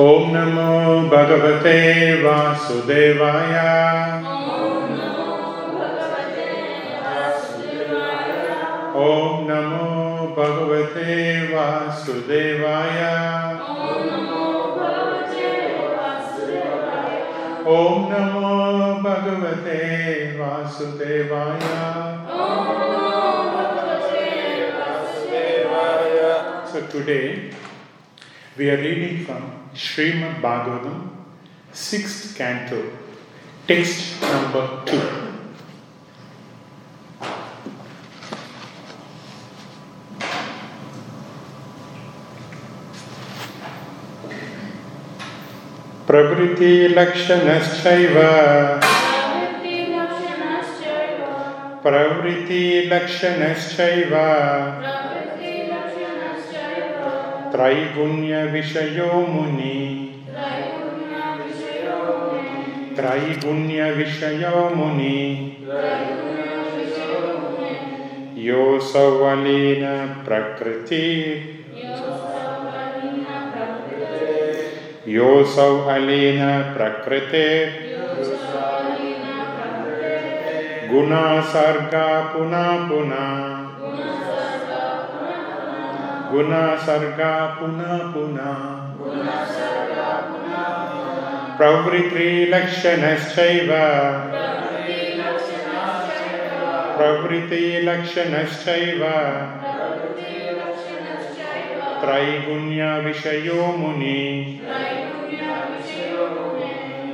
ॐ नमो भगवते वासुदेवाय ॐ नमो भगवते वासुदेवाय ॐ नमो भगवते वासुदेवाय So today, we are reading from Srimad Bhagavatam, 6th canto, text number 2. प्रवृत्तिलक्षणश्चैव प्रवृत्तिलक्षणश्चैव त्रैगुण्यविषयो मुनि त्रैगुण्यविषयो मुनि योऽसौ अलीन प्रकृति। योऽसौ अलीन प्रकृते। गुणासर्गा पुनः पुनः। गुणासर्गा पुनः पुनः। प्रवृत्तिलक्षणश्चैव। प्रवृत्तिलक्षणश्चैव। त्रैगुण्यविषयो मुनि।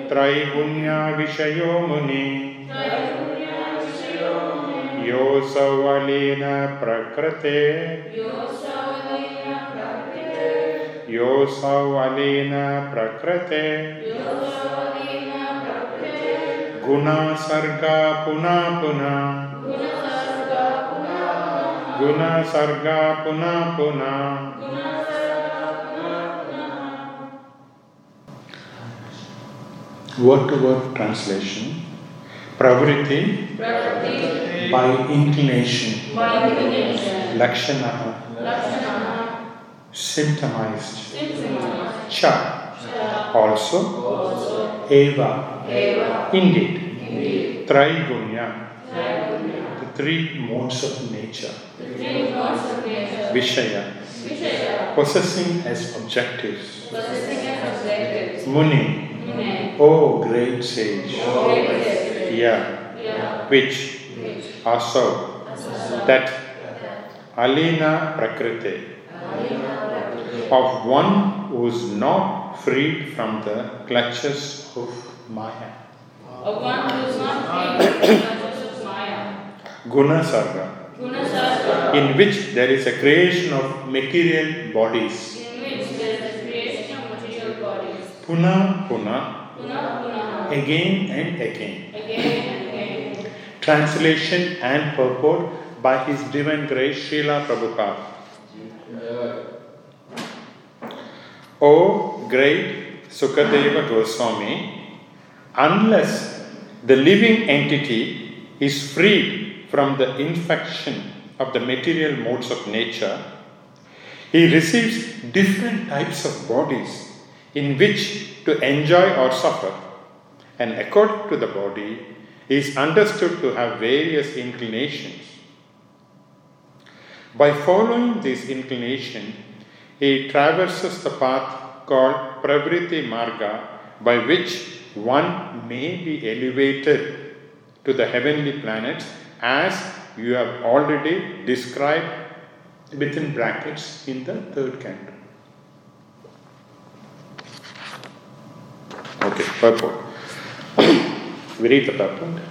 त्रैगुण्यविषयो मुनि। योऽसौ अलीन प्रकृते। योऽसौ अलीन प्रकृते गुणासर्गा पुनः पुनः गुणसर्गा पुनः पुनः word to word translation pravritti by inclination by inclination lakshana, lakshana symptomized. Cha. Also eva. Indeed. Trigunya the three modes of nature. Vishaya. Possessing as objectives. Muni. Oh great sage. Yeah which? Also that. Alina prakriti of one who is not freed from the clutches of maya. Of one who is not free from the clutches of Maya. guna sarga. In which there is a creation of material bodies. In which there is the creation of material bodies. puna puna. Puna Puna, again and again. Again and again. translation and purport by his divine grace Srila Prabhupada O great Sukadeva Goswami, unless the living entity is freed from the infection of the material modes of nature, he receives different types of bodies in which to enjoy or suffer, and according to the body, is understood to have various inclinations. By following this inclination, he traverses the path called Pravritti Marga, by which one may be elevated to the heavenly planets as you have already described within brackets in the third canto. Okay, purport. we read the purport.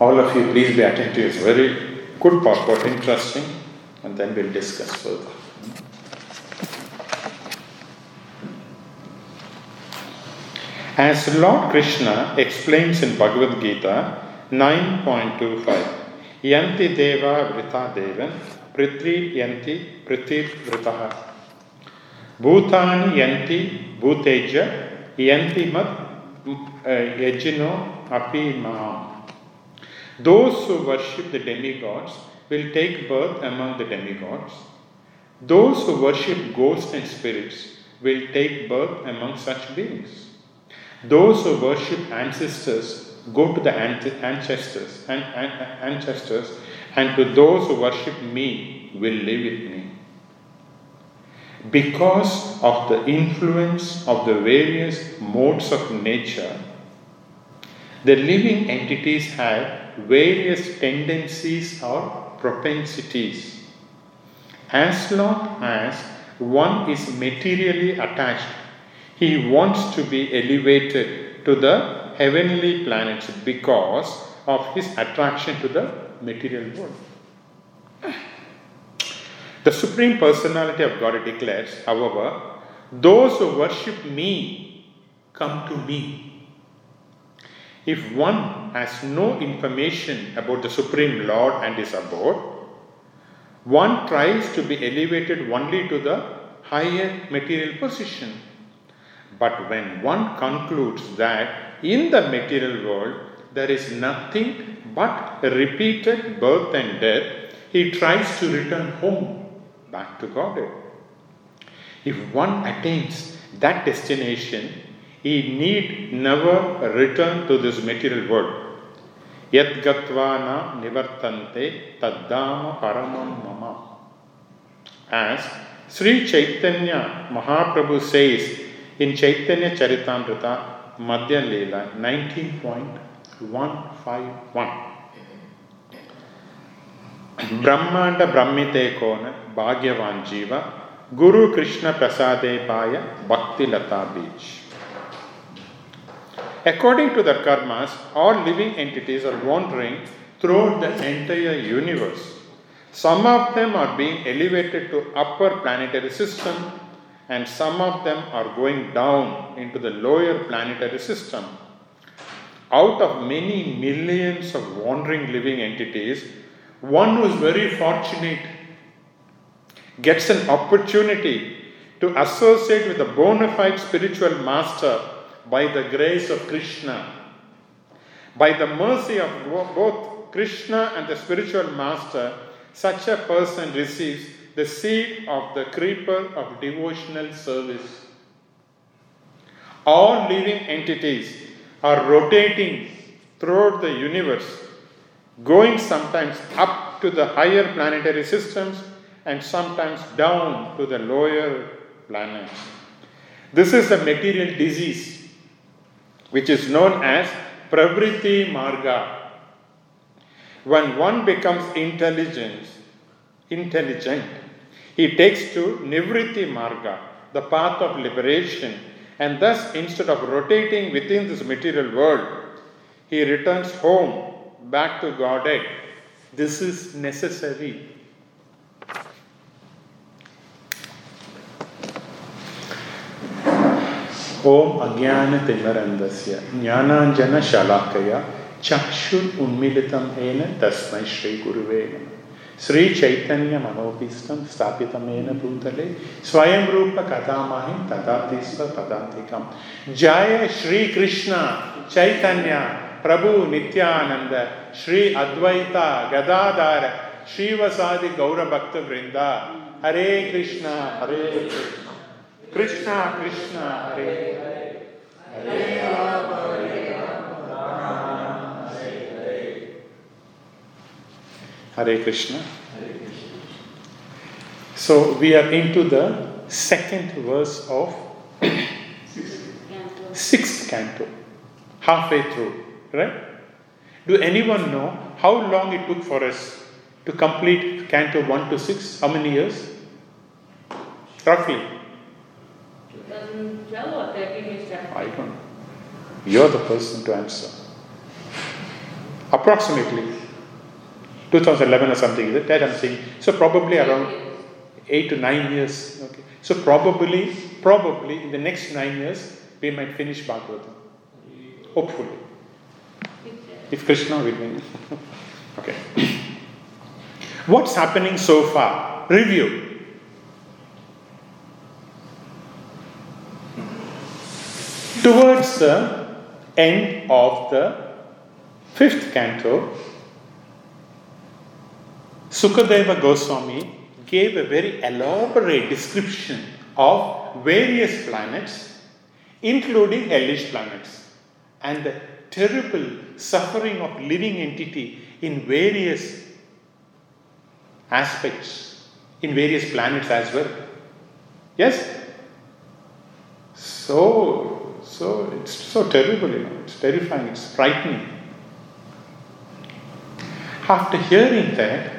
All of you, please be attentive. It's very good purport, interesting, and then we'll discuss further. As Lord Krishna explains in Bhagavad Gita 9.25, Yanti Deva Vrita Devan, Pritri Yanti Pritir Vritaha. Bhutani Yanti Bhuteja, Yanti Mat uh, Yajino Api Maham. Those who worship the demigods will take birth among the demigods. Those who worship ghosts and spirits will take birth among such beings. Those who worship ancestors go to the ancestors and ancestors, and to those who worship me will live with me. Because of the influence of the various modes of nature, the living entities have various tendencies or propensities. As long as one is materially attached, he wants to be elevated to the heavenly planets because of his attraction to the material world. The Supreme Personality of God declares, however, those who worship me come to me. If one has no information about the Supreme Lord and his abode, one tries to be elevated only to the higher material position. But when one concludes that in the material world there is nothing but repeated birth and death, he tries to return home back to Godhead. If one attains that destination, he need never return to this material world. Yat gatvana nivartante taddama paramam mama. As Sri Chaitanya Mahaprabhu says In Chaitanya Charitamrita, Madhya Leela 19.151. ಬ್ರಹ್ಮಾಂಡ ಬ್ರಹ್ಮಿತೇಕೋನ ಭಾಗ್ಯವಾನ್ ಜೀವ ಗುರು ಕೃಷ್ಣ ಪ್ರಸಾದೇ ಬಾಯ ಭಕ್ತಿ Lata beach According to the karmas, all living entities are wandering throughout the entire universe. Some of them are being elevated to upper planetary system and some of them are going down into the lower planetary system. Out of many millions of wandering living entities, one who is very fortunate gets an opportunity to associate with a bona fide spiritual master by the grace of Krishna. By the mercy of both Krishna and the spiritual master, such a person receives the seed of the creeper of devotional service. All living entities are rotating throughout the universe going sometimes up to the higher planetary systems and sometimes down to the lower planets. This is a material disease which is known as Pravriti Marga. When one becomes intelligent, intelligent, he takes to Nivriti Marga, the path of liberation, and thus instead of rotating within this material world, he returns home back to Godhead. This is necessary. ओम अज्ञान तिमरंदस्य ज्ञानांजन शलाकया चक्षुर उन्मीलितम N तस्मै श्री गुरुवे श्री चैतन्य मनोभीष्टम स्थापितमेन भूतले स्वयं रूप कथामहि तदाति स्व पदातिकम जय श्री कृष्ण चैतन्य प्रभु नित्यानंद श्री अद्वैता गदाधार श्रीवसादि गौर भक्त वृंदा हरे कृष्णा हरे Krishna Krishna Hare Hare Hare Krishna. So we are into the second verse of sixth canto. sixth canto, halfway through, right? Do anyone know how long it took for us to complete canto 1 to 6? How many years? Roughly. 2012 or 13 years? I don't know. You're the person to answer. Approximately. 2011 or something, is it? That I'm saying. So probably around eight to nine years. Okay. So probably, probably in the next nine years, we might finish Bhagavatam. Hopefully. If Krishna will win. okay. What's happening so far? Review. Towards the end of the fifth canto, Sukadeva Goswami gave a very elaborate description of various planets, including hellish planets, and the terrible suffering of living entity in various aspects, in various planets as well. Yes? So, so it's so terrible, you know, it's terrifying, it's frightening. After hearing that,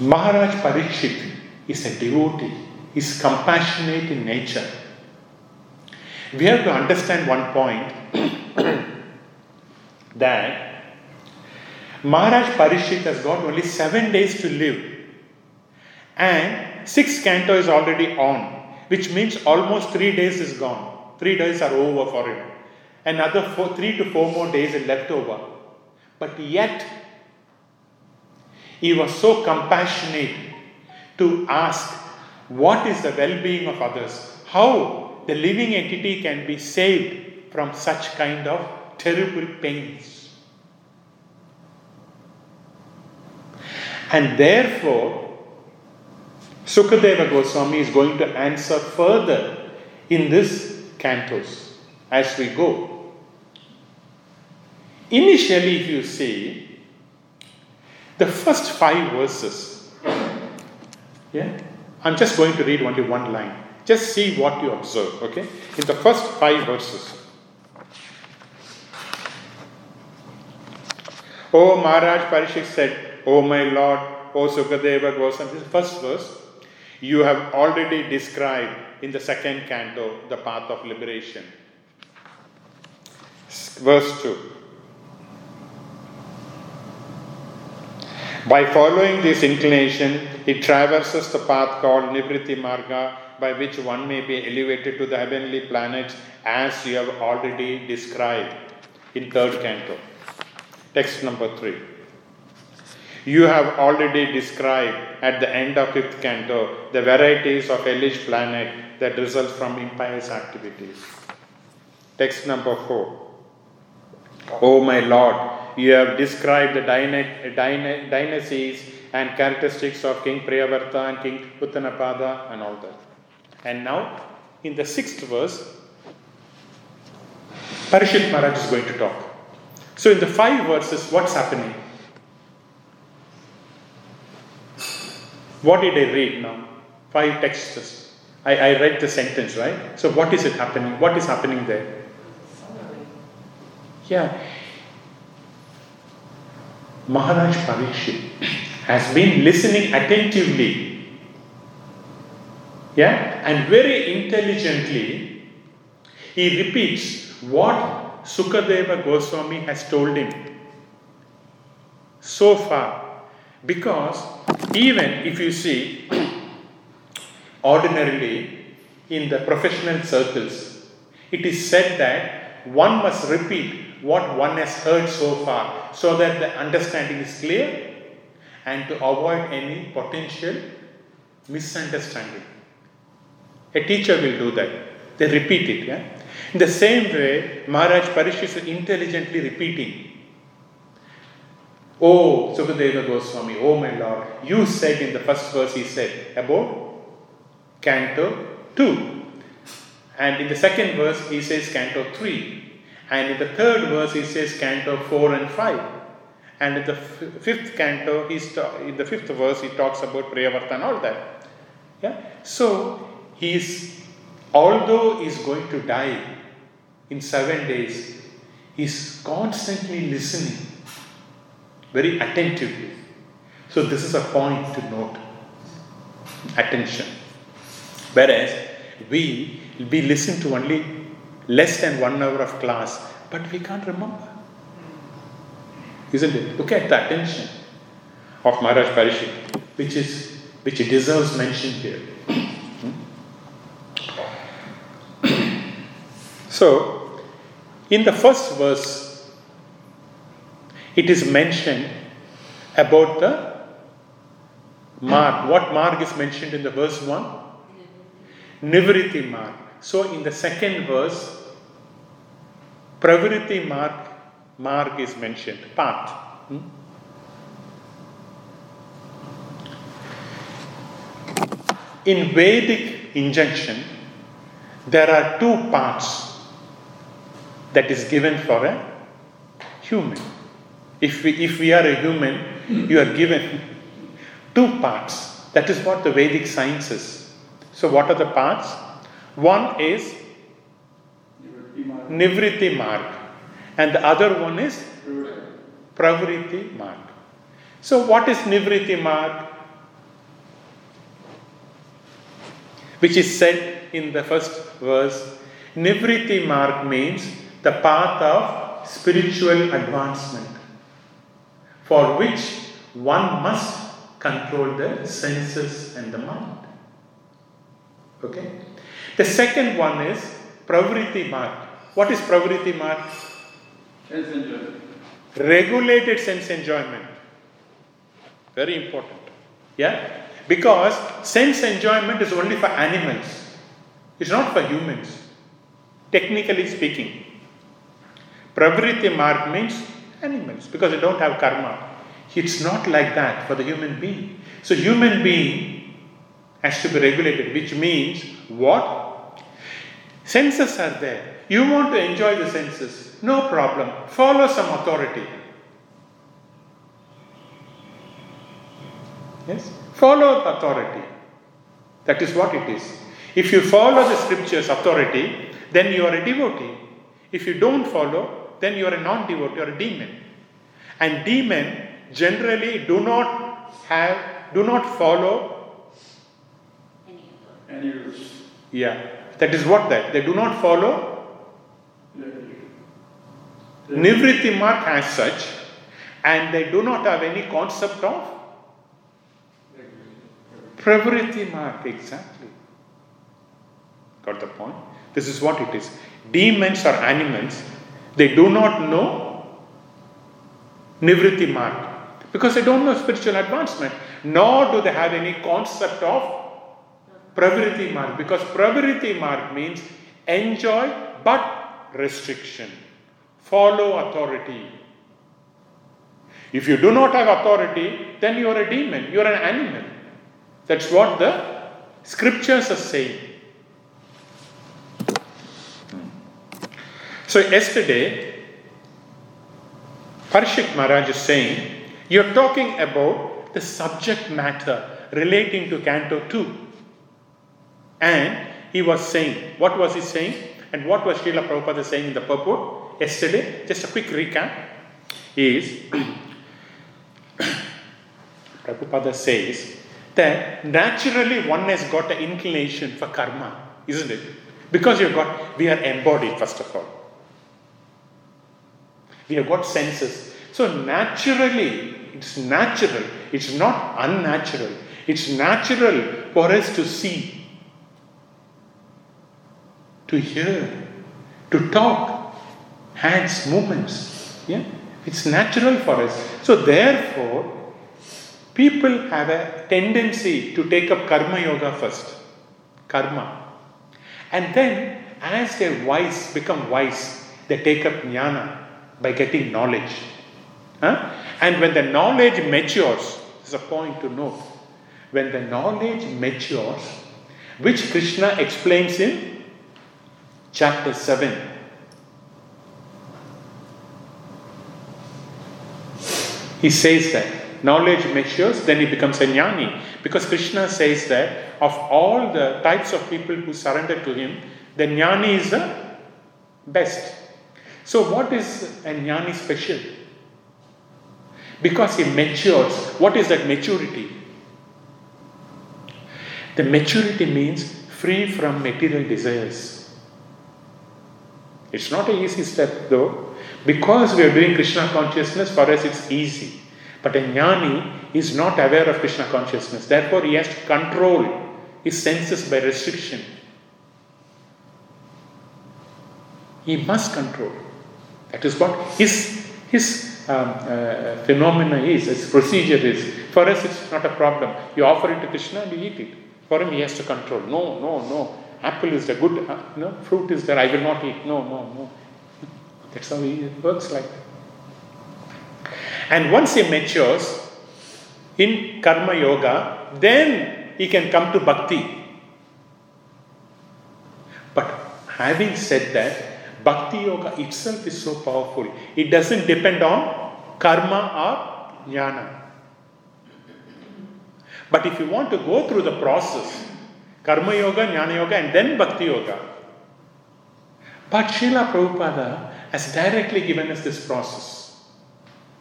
Maharaj Parikshit is a devotee, is compassionate in nature. We have to understand one point that Maharaj Parikshit has got only seven days to live, and six canto is already on, which means almost three days is gone. Three days are over for him. Another four, three to four more days are left over. But yet, he was so compassionate to ask what is the well being of others, how the living entity can be saved from such kind of terrible pains. And therefore, Sukadeva Goswami is going to answer further in this cantos as we go. Initially, if you see, the first five verses, yeah, I'm just going to read only one line. Just see what you observe, okay? In the first five verses. O Maharaj Parishik said, O my Lord, O Sukadeva Goswami, this first verse. You have already described in the second canto the path of liberation. Verse 2. By following this inclination, it traverses the path called Nivriti Marga, by which one may be elevated to the heavenly planets, as you have already described in third canto. Text number 3. You have already described at the end of fifth canto the varieties of hellish planet that result from impious activities. Text number 4. O my Lord, you have described the dyna- dyna- dynasties and characteristics of King Priyavarta and King Uttanapada and all that. And now, in the sixth verse, Parishit Maharaj is going to talk. So, in the five verses, what's happening? What did I read now? Five texts. I, I read the sentence, right? So, what is it happening? What is happening there? Yeah. Maharaj Parikshit has been listening attentively. Yeah? And very intelligently, he repeats what Sukadeva Goswami has told him so far. Because even if you see, ordinarily in the professional circles, it is said that one must repeat what one has heard so far so that the understanding is clear and to avoid any potential misunderstanding. A teacher will do that. They repeat it. Yeah? In the same way, Maharaj Parishit is intelligently repeating. Oh, Sukadeva Goswami, oh my Lord, you said in the first verse, he said about Canto 2. And in the second verse, he says Canto 3. And in the third verse, he says Canto 4 and 5. And in the f- fifth canto, ta- in the fifth verse, he talks about Priyavarta and all that. Yeah? So, he's, although he's going to die in seven days, he's constantly listening very attentively. So, this is a point to note attention. Whereas, we, we listen to only less than one hour of class, but we can't remember. Isn't it? Look at the attention of Maharaj Parishit, which is which deserves mention here. Hmm? so, in the first verse, it is mentioned about the mark. What mark is mentioned in the verse 1? Nivriti marg. So, in the second verse, Pravriti marg, mark is mentioned, path. Hmm? in Vedic injunction, there are two parts that is given for a human. If we, if we are a human, you are given two parts. That is what the Vedic science is. So, what are the parts? One is Nivriti Marg, and the other one is Pravriti Marg. So, what is Nivriti Marg? Which is said in the first verse. Nivriti Marg means the path of spiritual advancement, for which one must control the senses and the mind. Okay? The second one is Pravriti Marg. What is Pravriti Marg? Sense enjoyment. regulated sense enjoyment. Very important. Yeah? Because sense enjoyment is only for animals, it's not for humans, technically speaking. Pravriti marg means animals because they don't have karma. It's not like that for the human being. So, human being has to be regulated, which means what? Senses are there. You want to enjoy the senses, no problem. Follow some authority. Yes? Follow authority. That is what it is. If you follow the scriptures authority, then you are a devotee. If you don't follow, then you are a non devotee or a demon. And demon generally do not have, do not follow, And you. yeah, that is what that, they do not follow Nivriti marg as such, and they do not have any concept of Pravriti marg, exactly. Got the point? This is what it is. Demons or animals, they do not know Nivriti marg because they don't know spiritual advancement, nor do they have any concept of Pravriti marg because Pravriti marg means enjoy but restriction, follow authority. If you do not have authority, then you are a demon, you are an animal. That's what the scriptures are saying. So, yesterday, Parishik Maharaj is saying, You're talking about the subject matter relating to Canto 2. And he was saying, what was he saying? And what was Srila Prabhupada saying in the purport yesterday? Just a quick recap is Prabhupada says that naturally one has got an inclination for karma, isn't it? Because you've got, we are embodied first of all. We have got senses. So naturally, it's natural, it's not unnatural. It's natural for us to see, to hear, to talk, hands, movements. Yeah? It's natural for us. So therefore, people have a tendency to take up karma yoga first. Karma. And then, as they wise become wise, they take up jnana by getting knowledge. Huh? And when the knowledge matures, there's a point to note. When the knowledge matures, which Krishna explains in chapter 7. He says that knowledge matures, then he becomes a jnani. Because Krishna says that of all the types of people who surrender to him, the jnani is the best. So, what is a jnani special? Because he matures. What is that maturity? The maturity means free from material desires. It's not an easy step though. Because we are doing Krishna consciousness, for us it's easy. But a jnani is not aware of Krishna consciousness. Therefore, he has to control his senses by restriction. He must control. That is what his, his um, uh, phenomena is, his procedure is. For us, it's not a problem. You offer it to Krishna and you eat it. For him, he has to control. No, no, no. Apple is the good, uh, no, fruit is there. I will not eat. No, no, no. That's how he works like that. And once he matures in karma yoga, then he can come to bhakti. But having said that, bhakti yoga itself is so powerful. It doesn't depend on karma or jnana. But if you want to go through the process, karma yoga, jnana yoga, and then bhakti yoga. But Srila Prabhupada has directly given us this process.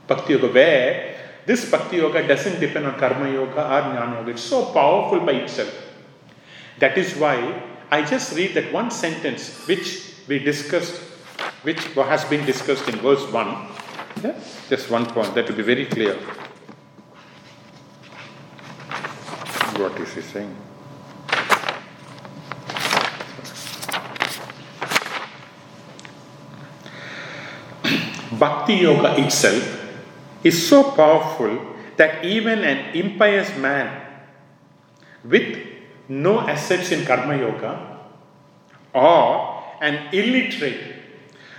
Bhakti yoga, where this bhakti yoga doesn't depend on karma yoga or jnana yoga. It's so powerful by itself. That is why I just read that one sentence which we discussed, which has been discussed in verse 1. Yeah? Just one point, that will be very clear. What is he saying? Bhakti Yoga itself is so powerful that even an impious man with no assets in Karma Yoga or an illiterate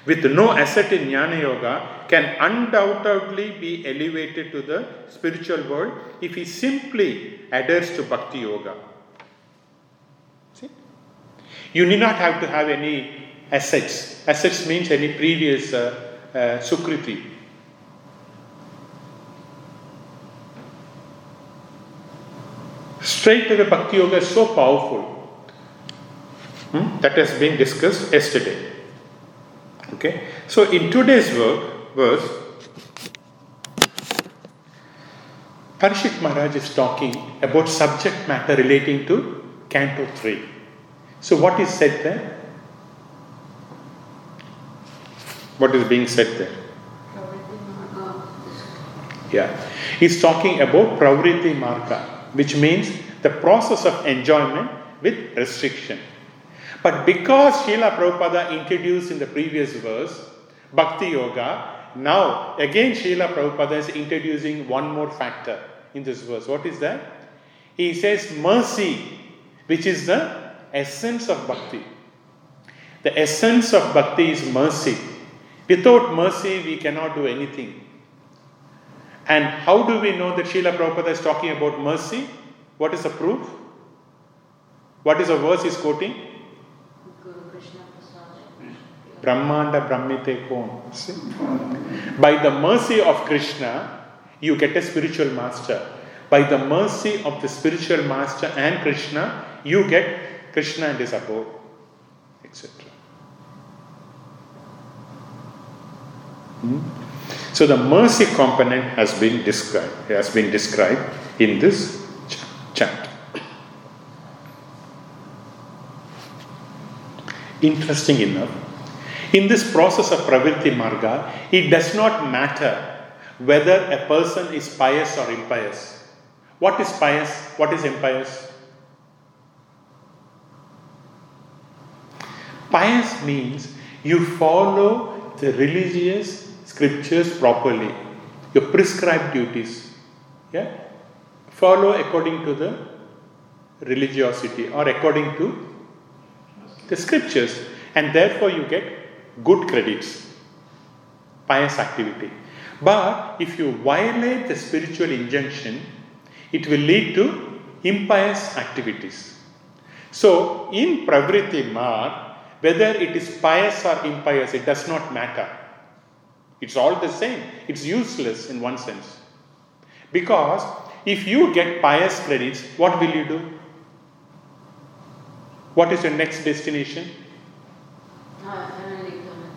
with no asset in Jnana Yoga can undoubtedly be elevated to the spiritual world if he simply adheres to Bhakti Yoga. See? You need not have to have any assets. Assets means any previous uh, Sukriti. Straight away, Bhakti Yoga is so powerful. Hmm? That has been discussed yesterday. Okay, so in today's work, verse, Parishit Maharaj is talking about subject matter relating to Canto 3. So, what is said there? What is being said there? Marka. Yeah, he's talking about Pravriti Marga, which means the process of enjoyment with restriction. But because Srila Prabhupada introduced in the previous verse Bhakti Yoga, now again Srila Prabhupada is introducing one more factor in this verse. What is that? He says mercy, which is the essence of bhakti. The essence of bhakti is mercy. Without mercy, we cannot do anything. And how do we know that Srila Prabhupada is talking about mercy? What is the proof? What is the verse he's quoting? Brahmanda Brahmite Kon. By the mercy of Krishna, you get a spiritual master. By the mercy of the spiritual master and Krishna, you get Krishna and his abode, etc. So the mercy component has been described, has been described in this chapter. Interesting enough, in this process of Pravritti Marga, it does not matter whether a person is pious or impious. What is pious? What is impious? Pious means you follow the religious scriptures properly, your prescribed duties. Yeah? Follow according to the religiosity or according to the scriptures, and therefore you get good credits, pious activity. But if you violate the spiritual injunction, it will lead to impious activities. So, in Pravriti Mar, whether it is pious or impious, it does not matter. It's all the same. It's useless in one sense. Because if you get pious credits, what will you do? What is your next destination?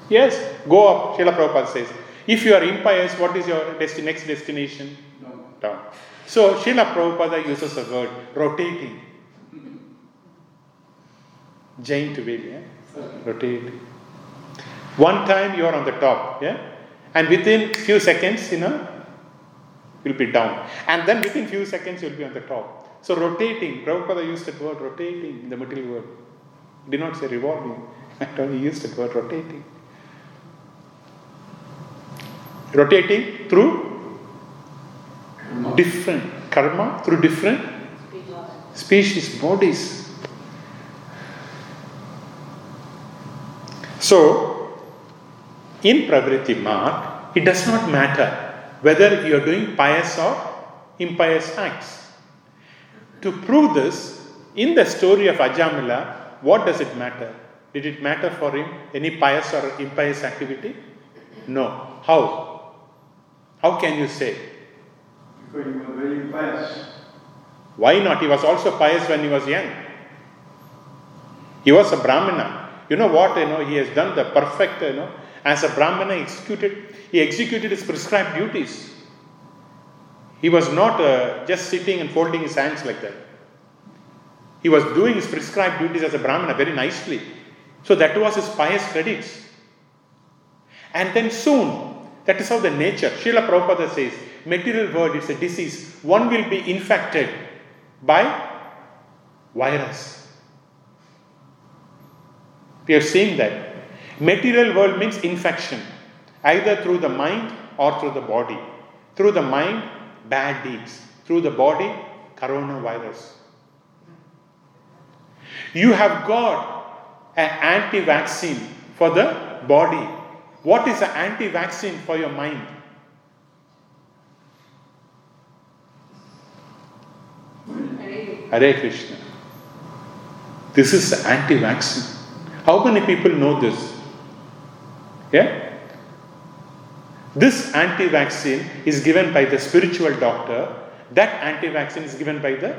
Yes, go up. Srila Prabhupada says. If you are impious, what is your desti- next destination? Down. So Srila Prabhupada uses a word rotating. Giant wheel, yeah? Rotating. One time you are on the top, yeah? And within few seconds, you know, you'll be down. And then within few seconds you'll be on the top. So rotating, Prabhupada used the word rotating in the material world. He did not say revolving. He used the word rotating. Rotating through different karma, through different species, bodies. So, in Pravritti Marg, it does not matter whether you are doing pious or impious acts. To prove this, in the story of Ajamila, what does it matter? Did it matter for him any pious or impious activity? No. How? How can you say? Because he was very pious. Why not? He was also pious when he was young. He was a Brahmana. You know what? You know, he has done the perfect, you know, as a Brahmana executed, he executed his prescribed duties. He was not uh, just sitting and folding his hands like that. He was doing his prescribed duties as a Brahmana very nicely. So that was his pious credits. And then soon, that is how the nature, Srila Prabhupada says, material world is a disease. One will be infected by virus. We are seeing that. Material world means infection, either through the mind or through the body. Through the mind, bad deeds. Through the body, coronavirus. You have got an anti vaccine for the body. What is an anti vaccine for your mind? Hare Krishna. This is anti vaccine. How many people know this? Yeah? This anti vaccine is given by the spiritual doctor, that anti vaccine is given by the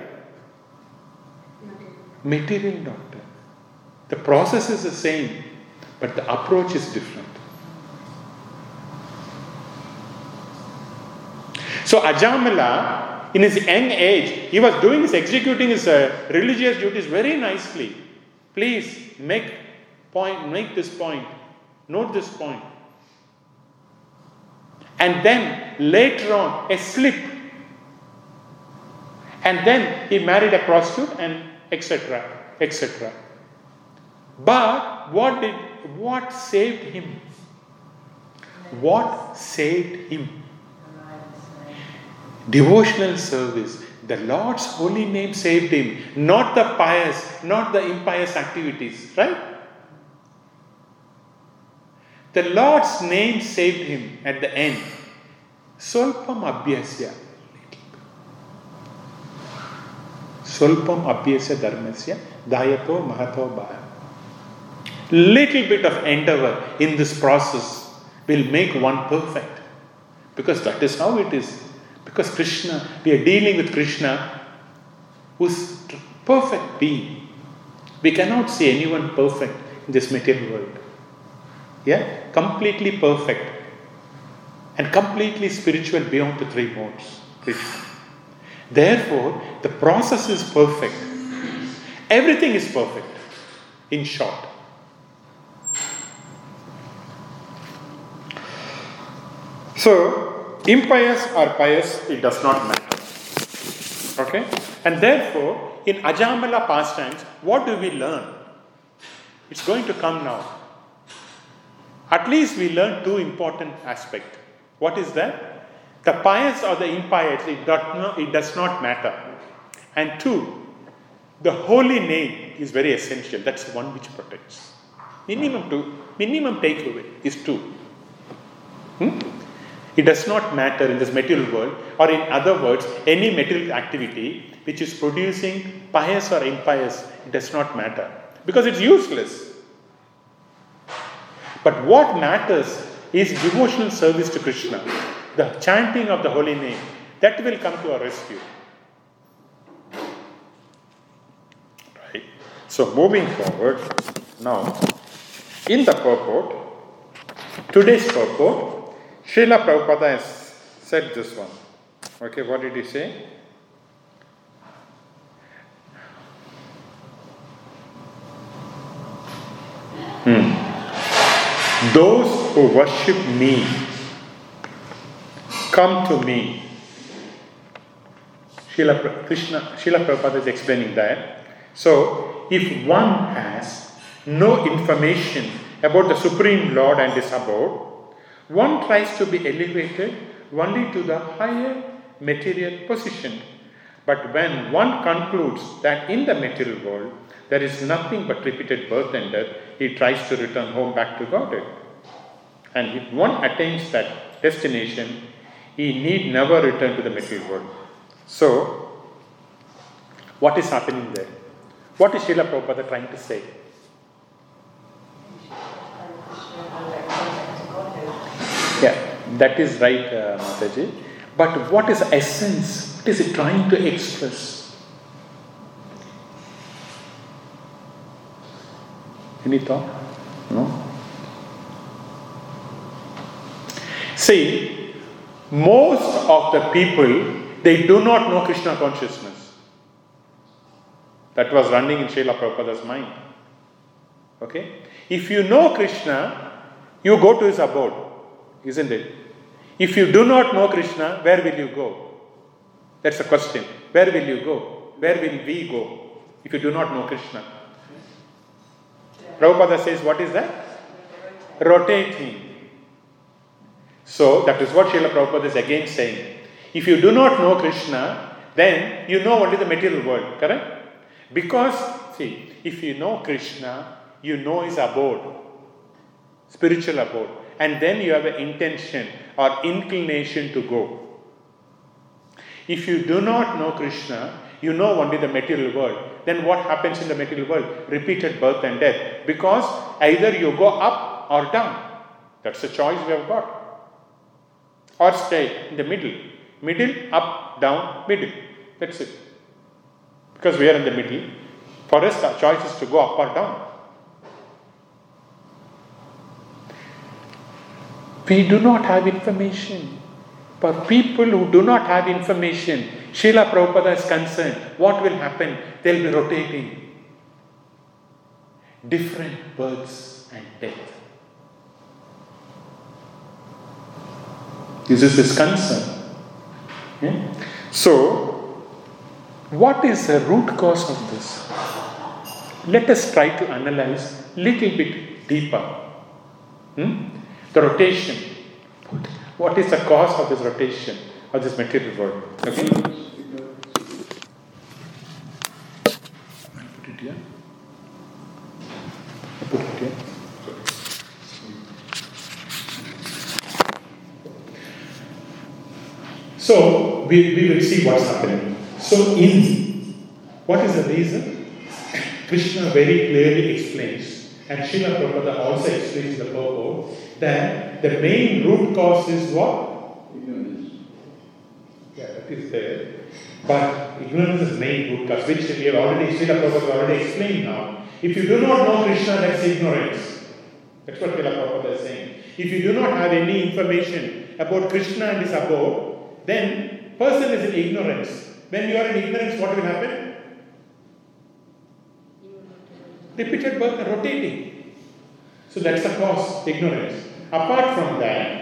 material doctor. The process is the same, but the approach is different. So Ajamila, in his young age, he was doing his executing his uh, religious duties very nicely. Please make point, make this point, note this point. And then later on, a slip. And then he married a prostitute and etc. etc. But what did what saved him? What saved him? Devotional service. The Lord's holy name saved him, not the pious, not the impious activities, right? The Lord's name saved him at the end. Solpam abhyasya. Solpam abhyasya dharmasya dayato mahato bhaya. Little bit of endeavor in this process will make one perfect. Because that is how it is. Because Krishna, we are dealing with Krishna who's perfect being. We cannot see anyone perfect in this material world. Yeah? Completely perfect. And completely spiritual beyond the three modes. Therefore, the process is perfect. Everything is perfect, in short. So, impious or pious, it does not matter. Okay? And therefore, in Ajamila pastimes, what do we learn? It's going to come now. At least we learn two important aspects. What is that? The pious or the impious, it does not, it does not matter. And two, the holy name is very essential. That's the one which protects. Minimum two, minimum takeaway is two. Hmm? It does not matter in this material world, or in other words, any material activity which is producing pious or impious, it does not matter because it's useless. But what matters is devotional service to Krishna, the chanting of the holy name. That will come to our rescue. Right? So, moving forward, now, in the purport, today's purport, Srila Prabhupada has said this one. Okay, what did he say? Hmm. Those who worship me come to me. Srila Krishna, Srila Prabhupada is explaining that. So, if one has no information about the Supreme Lord and His abode, one tries to be elevated only to the higher material position. But when one concludes that in the material world there is nothing but repeated birth and death, he tries to return home back to Godhead. And if one attains that destination, he need never return to the material world. So, What is happening there? What is Srila Prabhupada trying to say? Yeah, that is right, uh, Mataji. But what is essence? What is it trying to express? Thought? No? See, most of the people, they do not know Krishna consciousness. That was running in Srila Prabhupada's mind. Okay? If you know Krishna, you go to his abode, isn't it? If you do not know Krishna, where will you go? That's a question. Where will you go? Where will we go if you do not know Krishna? Prabhupada says, What is that? Rotating. So, that is what Srila Prabhupada is again saying. If you do not know Krishna, then you know only the material world, correct? Because, see, if you know Krishna, you know his abode, spiritual abode, and then you have an intention or inclination to go. If you do not know Krishna, you know only the material world. Then what happens in the material world? Repeated birth and death. Because either you go up or down. That's the choice we have got. Or stay in the middle. Middle, up, down, middle. That's it. Because we are in the middle. For us, our choice is to go up or down. We do not have information. For people who do not have information, Srila Prabhupada is concerned, what will happen? They'll be rotating. Different births and death. This is his concern. Yeah? So, what is the root cause of this? Let us try to analyze little bit deeper. Hmm? The rotation. What is the cause of this rotation of this material world? Okay? I'll put it here. I'll put it here. So we, we will see what's happening. So in what is the reason? Krishna very clearly explains, and Srila Prabhupada also explains the purport that the main root cause is what? Is there. But ignorance is main root cause, which we have already, Srila Prabhupada already explained now. If you do not know Krishna, that's ignorance. That's what Srila Prabhupada is saying. If you do not have any information about Krishna and his abode, then person is in ignorance. When you are in ignorance, what will happen? Repeated birth rotating. So that's the cause, ignorance. Apart from that,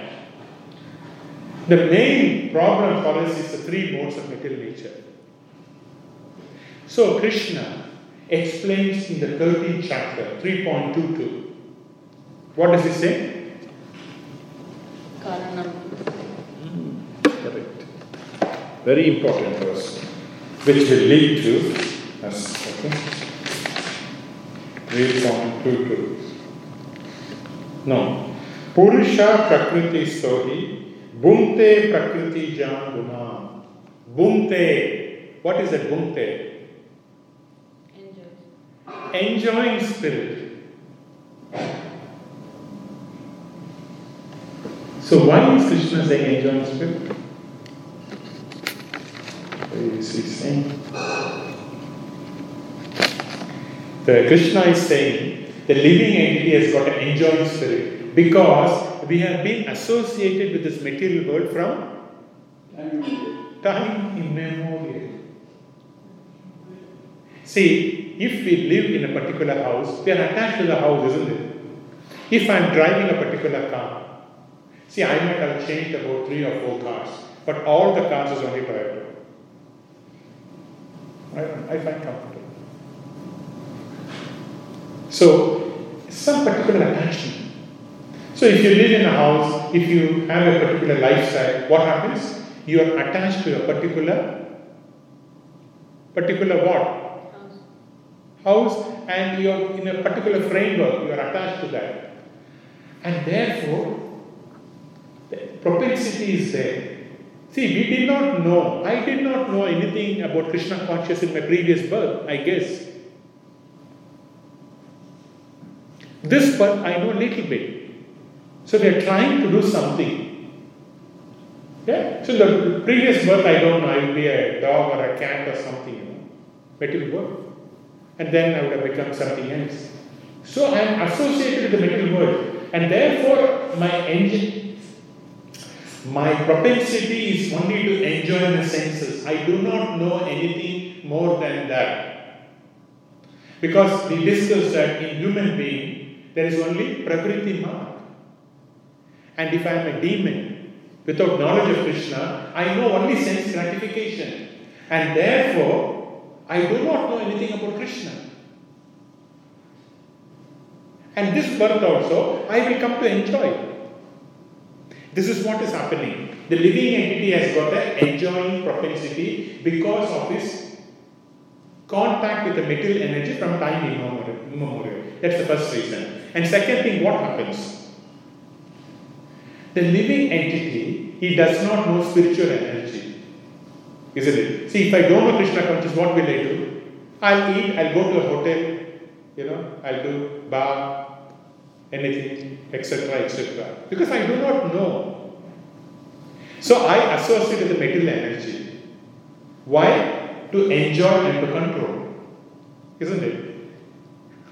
the main problem for us is the three modes of material nature. So Krishna explains in the 13th chapter, 3.22. What does he say? Karanam. Hmm, correct. Very important verse, which will lead to us. Okay? 3.22. No. Purusha prakriti sohi, bhunte prakriti jan guna. Bhunte. What is that? Enjoy. Enjoying spirit. So why is Krishna saying enjoying spirit? What is he saying? The Krishna is saying the living entity has got an enjoying spirit because we have been associated with this material world from Time immemorial. See, if we live in a particular house, we are attached to the house, isn't it? If I am driving a particular car, see, I might have changed about three or four cars, but all the cars is only Toyota. I, I find comfortable. So, some particular attachment. So, if you live in a house, if you have a particular lifestyle, what happens? You are attached to a particular, particular what? House. house and you are in a particular framework, you are attached to that. And therefore, the propensity is there. See, we did not know, I did not know anything about Krishna consciousness in my previous birth, I guess. This birth I know a little bit. So we are trying to do something. Yeah? So the previous birth I don't know, I would be a dog or a cat or something, you know. But it will work. And then I would have become something else. So I am associated with the material world. And therefore my engine, my propensity is only to enjoy the senses. I do not know anything more than that. Because we discussed that in human being, there is only Pravriti marg. And if I am a demon without knowledge of Krishna, I know only sense gratification. And therefore, I do not know anything about Krishna. And this birth also, I will come to enjoy. This is what is happening. The living entity has got an enjoying propensity because of his contact with the material energy from time immemorial. That's the first reason. And second thing, what happens? The living entity, he does not know spiritual energy. Isn't it? See, if I don't know Krishna consciousness, what will I do? I'll eat, I'll go to a hotel, you know, I'll do bar, anything, etc., etc. Because I do not know. So I associate with the material energy. Why? To enjoy and to control. Isn't it?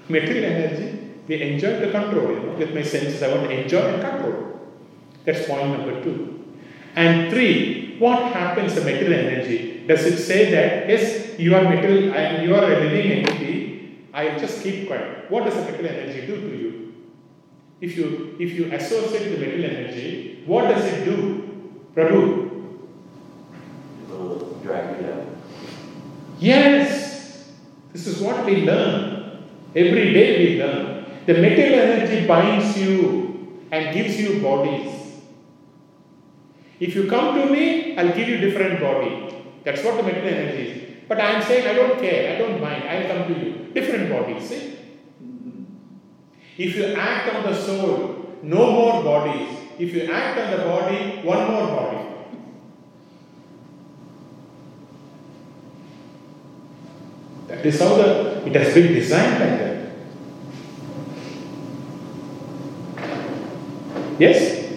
Material energy, we enjoy to control, you know, with my senses, I want to enjoy and control. That's point number two. And three, what happens to material energy? Does it say that, yes, you are material, I, you are a living entity, I just keep quiet. What does the material energy do to you? If you if you associate the material energy, what does it do? Prabhu? It will drag you down. Yes. This is what we learn. Every day we learn. The material energy binds you and gives you bodies. If you come to me, I'll give you different body. That's what the material energy is. But I am saying I don't care, I don't mind, I'll come to you. Different bodies, see? If you act on the soul, no more bodies. If you act on the body, one more body. That is how the, it has been designed like that. Yes?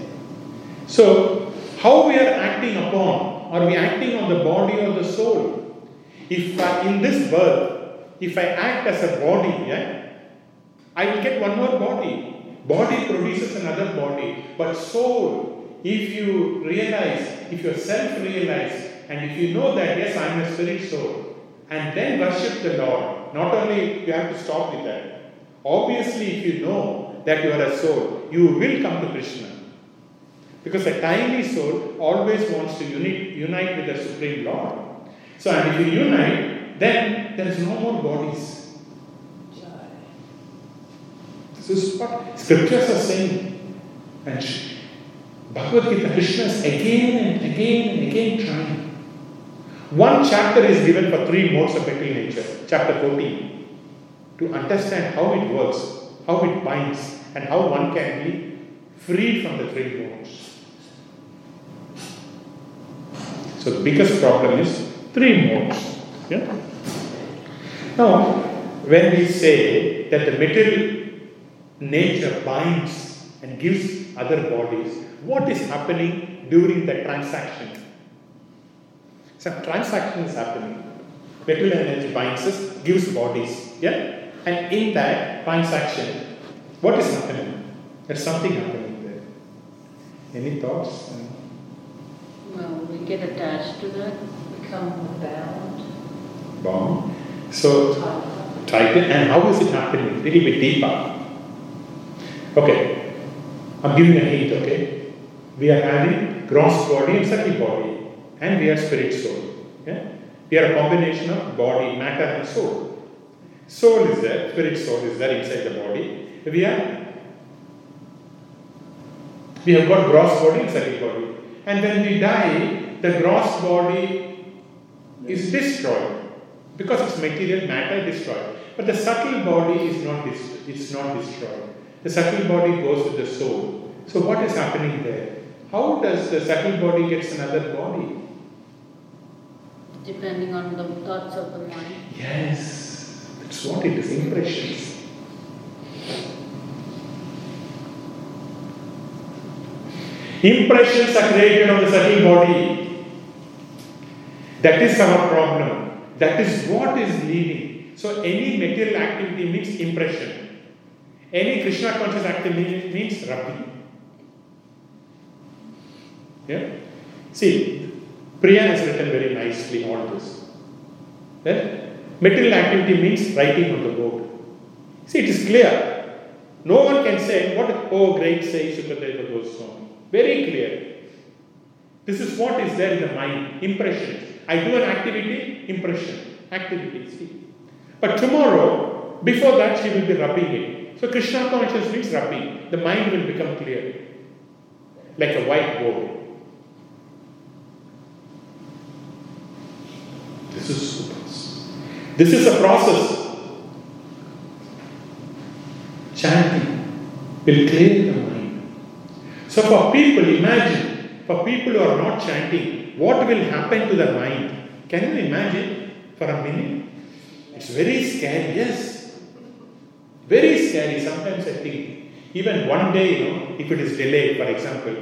So, how we are acting upon? Are we acting on the body or the soul? If I, in this birth, if I act as a body, yeah, I will get one more body. Body produces another body. But soul, if you realize, if you self realize, and if you know that, yes, I am a spirit soul, and then worship the Lord, not only you have to stop with that. Obviously, if you know that you are a soul, you will come to Krishna. Because a tiny soul always wants to unite, unite with the Supreme Lord. So, and if you unite, then there is no more bodies. This is what scriptures are saying. And Bhagavad Gita, Krishna is again and again and again trying. One chapter is given for three modes of material nature, chapter 14, to understand how it works, how it binds, and how one can be freed from the three modes. So the biggest problem is three modes. Yeah? Now, when we say that the material nature binds and gives other bodies, what is happening during the transaction? Some transaction is happening. Material energy binds us, gives bodies. Yeah? And in that transaction, what is happening? There's something happening there. Any thoughts? Well, we get attached to that, become bound. Bomb. So type it and how is it happening? A little bit deeper. Okay. I'm giving a hint, okay? We are having gross body and subtle body. And we are spirit soul. Yeah? We are a combination of body, matter, and soul. Soul is there, spirit soul is there inside the body. We are we have got gross body and subtle body. And when we die, the gross body is destroyed because it's material matter destroyed. But the subtle body is not dis- it's not destroyed. The subtle body goes with the soul. So what is happening there? How does the subtle body gets another body? Depending on the thoughts of the mind. Yes, that's what it is, impressions. Impressions are created on the subtle body. That is our problem. That is what is leading. So, any material activity means impression. Any Krishna conscious activity means rabbi. Yeah? See, Priya has written very nicely all this. Yeah? Material activity means writing on the board. See, it is clear. No one can say, what, oh, great say Sukadeva Goswami. Very clear. This is what is there in the mind, impressions. I do an activity, impression, activity. See. But tomorrow, before that, she will be rubbing it. So Krishna consciousness means rubbing. The mind will become clear, like a white board. This is super. This is a process. Chanting will clear the. So, for people, imagine, for people who are not chanting, what will happen to the mind? Can you imagine for a minute? It's very scary, yes. Very scary. Sometimes I think, even one day, you know, if it is delayed, for example,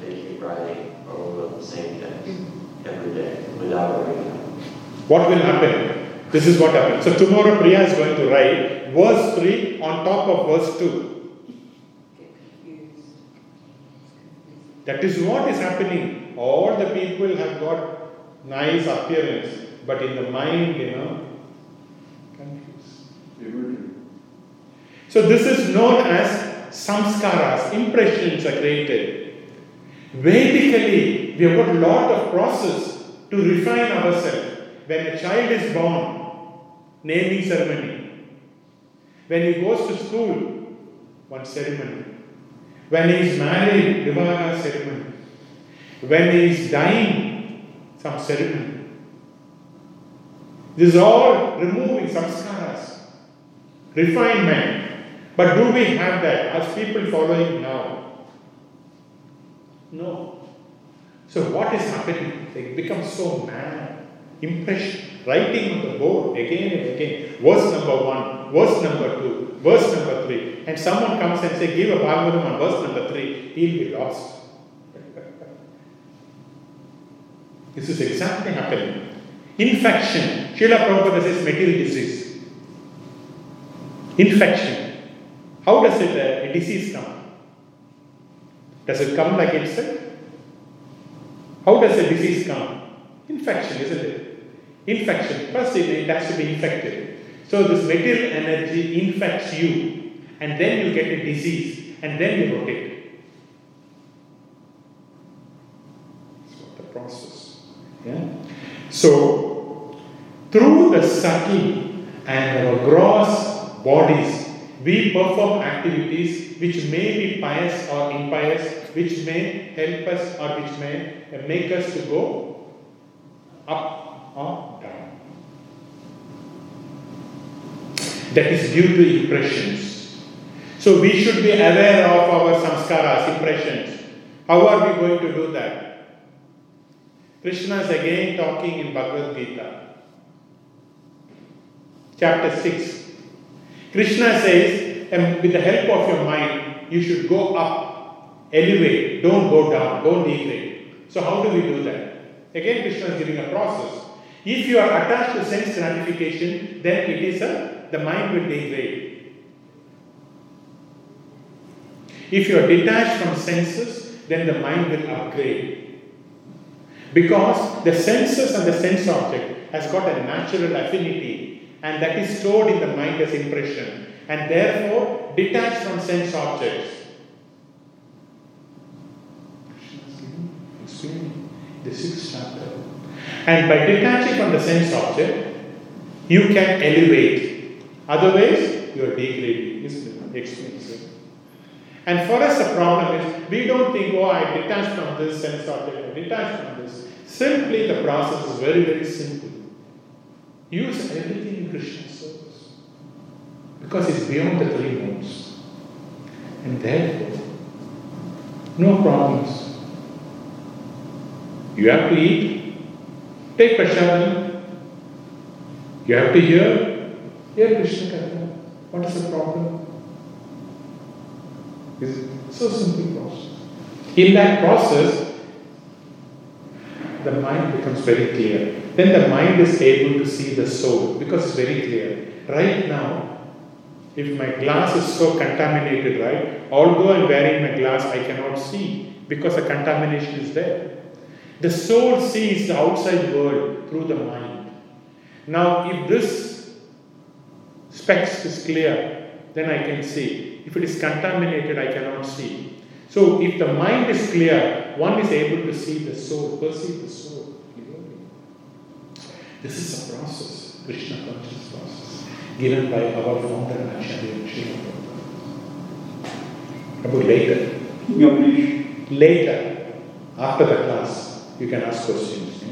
They keep writing over the same text every day without worrying. What will happen? This is what happens. So tomorrow Priya is going to write verse 3 on top of verse 2. That is what is happening. All the people have got nice appearance, but in the mind, you know, confused. So this is known as samskaras, impressions are created. Vedically, we have got a lot of process to refine ourselves. When a child is born, naming ceremony. When he goes to school, one ceremony. When he is married, Vivaha ceremony. When he is dying, some ceremony. This is all removing samskaras, refinement. But do we have that as people following now? No. So what is happening? They become so mad. Impression, writing on the board again and again. Verse number one, verse number two, verse number three. And someone comes and say, give a Bhagavatam on verse number three, he'll be lost. this is exactly happening. Infection. Srila Prabhupada says material disease. Infection. How does it, uh, a disease come? Does it come like itself? How does a disease come? Infection, isn't it? Infection. First, it, has to be infected. So, this material energy infects you, and then you get a disease, and then you rotate. That's what the process. Yeah? So, through the subtle and our gross bodies, we perform activities which may be pious or impious, which may help us or which may make us to go up or down. That is due to impressions. So we should be aware of our samskaras, impressions. How are we going to do that? Krishna is again talking in Bhagavad Gita, chapter 6. Krishna says, and with the help of your mind, you should go up, elevate, don't go down, don't degrade. So, how do we do that? Again, Krishna is giving a process. If you are attached to sense gratification, then it is a the mind will degrade. If you are detached from senses, then the mind will upgrade. Because the senses and the sense object has got a natural affinity and that is stored in the mind as impression and therefore detached from sense objects. The sixth chapter. And by detaching from the sense object, you can elevate. Otherwise, you are degrading. Isn't it? Explains. And for us, the problem is we don't think, oh, I detached from this sense object, I detached from this. Simply, the process is very, very simple. Use everything in Krishna's service because it's beyond the three modes. And therefore, no problems. You have to eat, take prashadam. You have to hear, hear Krishna. What is the problem? It's so simple process. In that process, the mind becomes very clear. Then the mind is able to see the soul because it's very clear. Right now, if my glass is so contaminated, right, although I'm wearing my glass, I cannot see because the contamination is there. The soul sees the outside world through the mind. Now, if this specs is clear, then I can see. If it is contaminated, I cannot see. So, if the mind is clear, one is able to see the soul, perceive the soul clearly. This is a process, Krishna conscious process, given by our founder Acharya Srila Prabhupada. later. Yeah, please. Later, after the class, you can ask questions.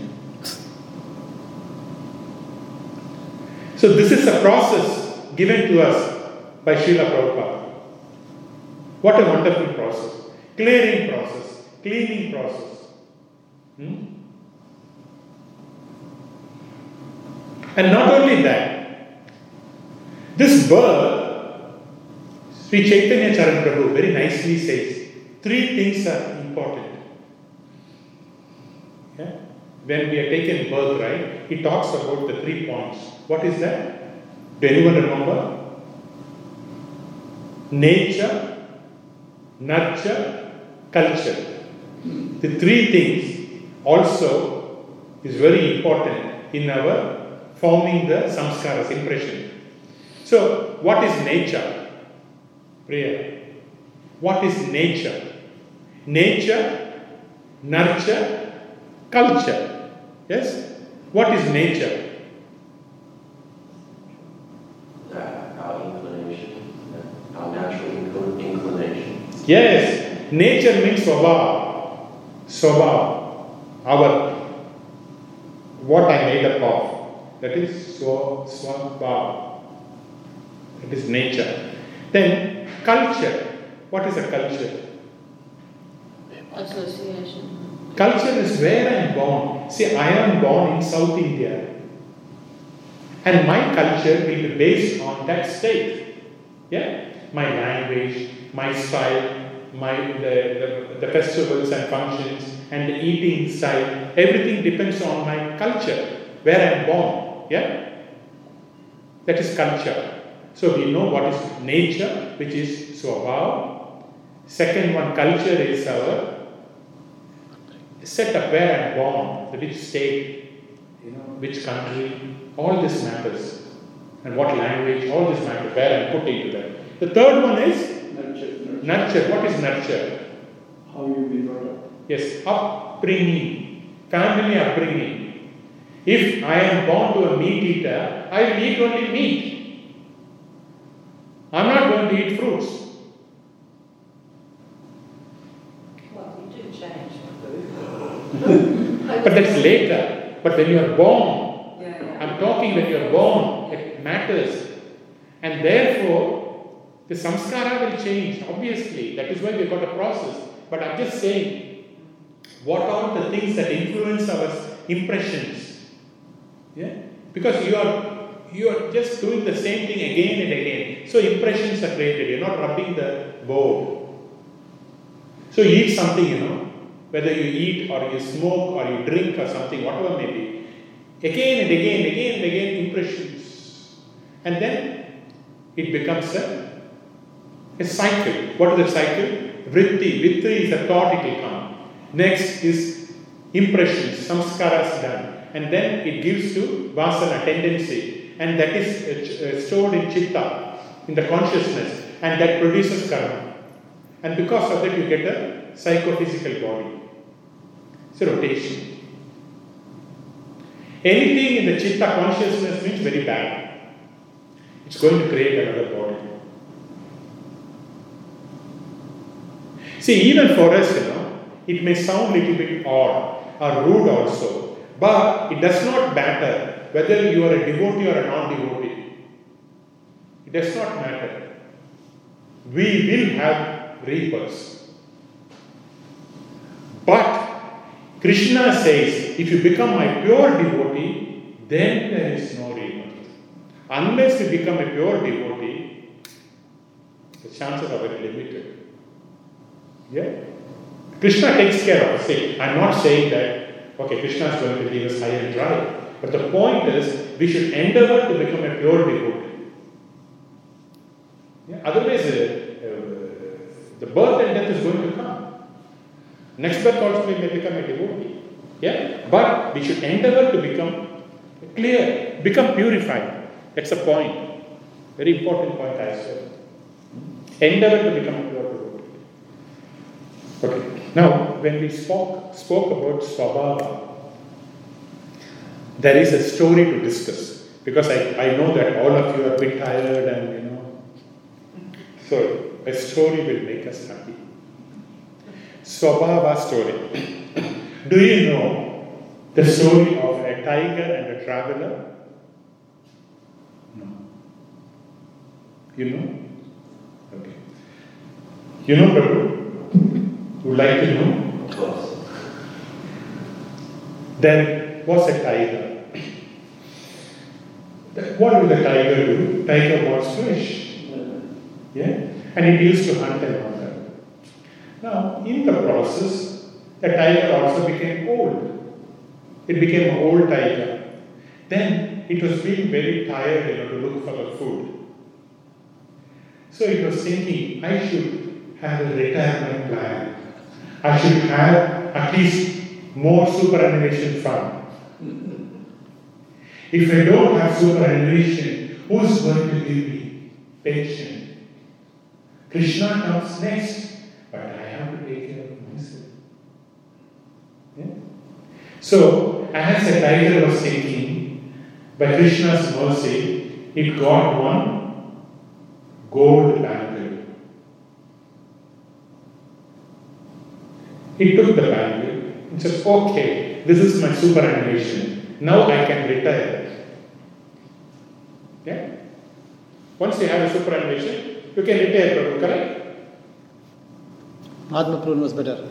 So, this is a process given to us by Srila Prabhupada. What a wonderful process. Clearing process, cleaning process. Hmm? And not only that, this bird, Sri Chaitanya Charan Prabhu very nicely says, three things are important. When we are taken birth, right, he talks about the three points. What is that? Do anyone remember? Nature, nurture, culture. The three things also is very important in our forming the samskaras, impression. So, what is nature? Priya. What is nature? Nature, nurture, culture. Yes? What is nature? Uh, Our inclination, uh, our natural inclination. Yes, nature means swabha. Swabha. Our what I made up of. That is swa, swabha. That is nature. Then culture. What is a culture? Association. Culture is where I am born. See, I am born in South India. And my culture will be based on that state. Yeah? My language, my style, my the, the, the festivals and functions and the eating style, everything depends on my culture, where I am born. Yeah? That is culture. So we know what is nature, which is swabhav. Second one, culture is our set up where I'm born, which state, you know, which country, all this matters. And what language, all this matters, where I'm put into that. The third one is Nurture, nurture. nurture. What is nurture? How you be brought up. Yes, upbringing, family upbringing. If I am born to a meat eater, I will eat only meat. I'm not going to eat fruits. Well, you do change food. But that's later. But when you are born, Yeah, yeah. I'm talking when you are born, it matters. And therefore, the samskara will change, obviously. That is why we've got a process. But I'm just saying, what are the things that influence our impressions? Yeah? Because you are you are just doing the same thing again and again. So impressions are created. You're not rubbing the board. So you eat something, you know, whether you eat or you smoke or you drink or something, whatever may be. Again and again, again and again, impressions. And then it becomes a, a cycle. What is the cycle? Vritti. Vritti is a thought it will come. Next is impressions, samskaras done. And then it gives to vasana, tendency. And that is uh, uh, stored in chitta, in the consciousness. And that produces karma. And because of that, you get a psychophysical body. It's a rotation. Anything in the chitta consciousness means very bad. It's going to create another body. See, even for us, you know, it may sound a little bit odd or rude also, but it does not matter whether you are a devotee or a non devotee. It does not matter. We will have reapers. But Krishna says, if you become my pure devotee, then there is no rebirth. Unless you become a pure devotee, the chances are very limited. Yeah? Krishna takes care of us. I'm not saying that, okay, Krishna is going to leave us high and dry. But the point is, we should endeavor to become a pure devotee. Yeah? Otherwise, uh, uh, the birth and death is going to come. Next birth also we may become a devotee. Yeah? But we should endeavor to become clear, become purified. That's a point. Very important point as well. Endeavor to become a pure devotee. Okay. Now, when we spoke spoke about Swabhava, there is a story to discuss because I, I know that all of you are a bit tired and you know. So a story will make us happy. Swabhava story. Do you know the story of a tiger and a traveler? No. You know? Okay. You know, Prabhu? Would like to know? Of course. A tiger. What will the tiger do? Tiger wants fish. Yeah? And it used to hunt and all. Now, in the process, the tiger also became old. It became an old tiger. Then it was being very tired, you know, to look for the food. So it was thinking, I should have a retirement plan. I should have at least more superannuation fund. If I don't have superannuation, who's going to give me pension? Krishna comes next, but I have to take care of myself. Yeah? So, as the tiger was thinking, by Krishna's mercy, it got one gold bangle. He took the bangle and said, Okay, this is my superannuation. Now I can retire. Yeah? Once you have a superannuation, you can retire, correct? Mahatma Prun was better.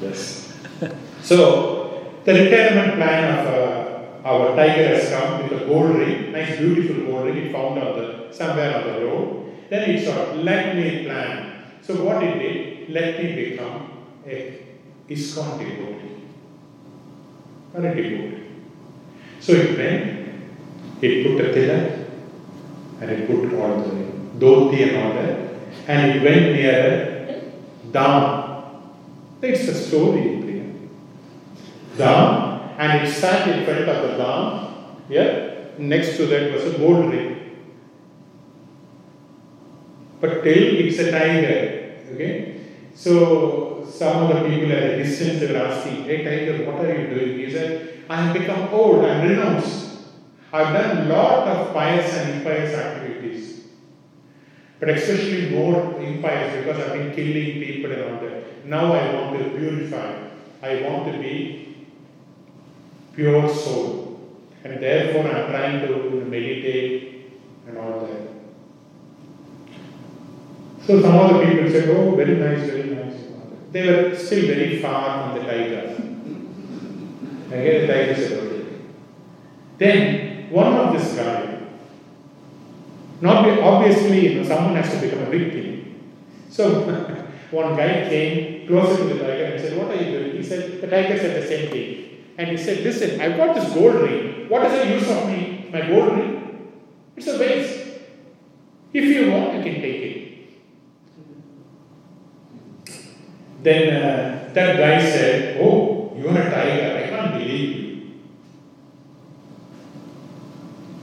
Yes. so, the retirement plan of uh, our tiger has come with a gold ring, nice beautiful gold ring, it found on the, somewhere on the road. Then it thought, let me plan. So what it did, let me become a ISKCON devotee. Or a devotee. So it went, it put a tilak, and it put all the dhoti and all that, and it went near a dam. It's a story. Dam, and it sat in front of the dam, yeah, next to that was a gold ring. But till it's a tiger, okay? So some of the people at a distance were asking, Hey tiger, what are you doing? He said, I have become old, I am renounced. I've done lot of pious and impious activities. But especially more impious because I've been killing people and all that. Now I want to purify. I want to be pure soul. And therefore I'm trying to meditate and all that. So some of the people said, Oh, very nice, very nice. They were still very far from the tiger. Again, the tiger said, Okay. Then one of this guy, not obviously, you know, someone has to become a victim. So one guy came closer to the tiger and said, What are you doing? He said, The tiger said the same thing. And he said, Listen, I've got this gold ring. What is the use of me, my gold ring? It's a waste. If you want, you can take it. Then uh, that guy said, Oh, you're a tiger. I can't believe you.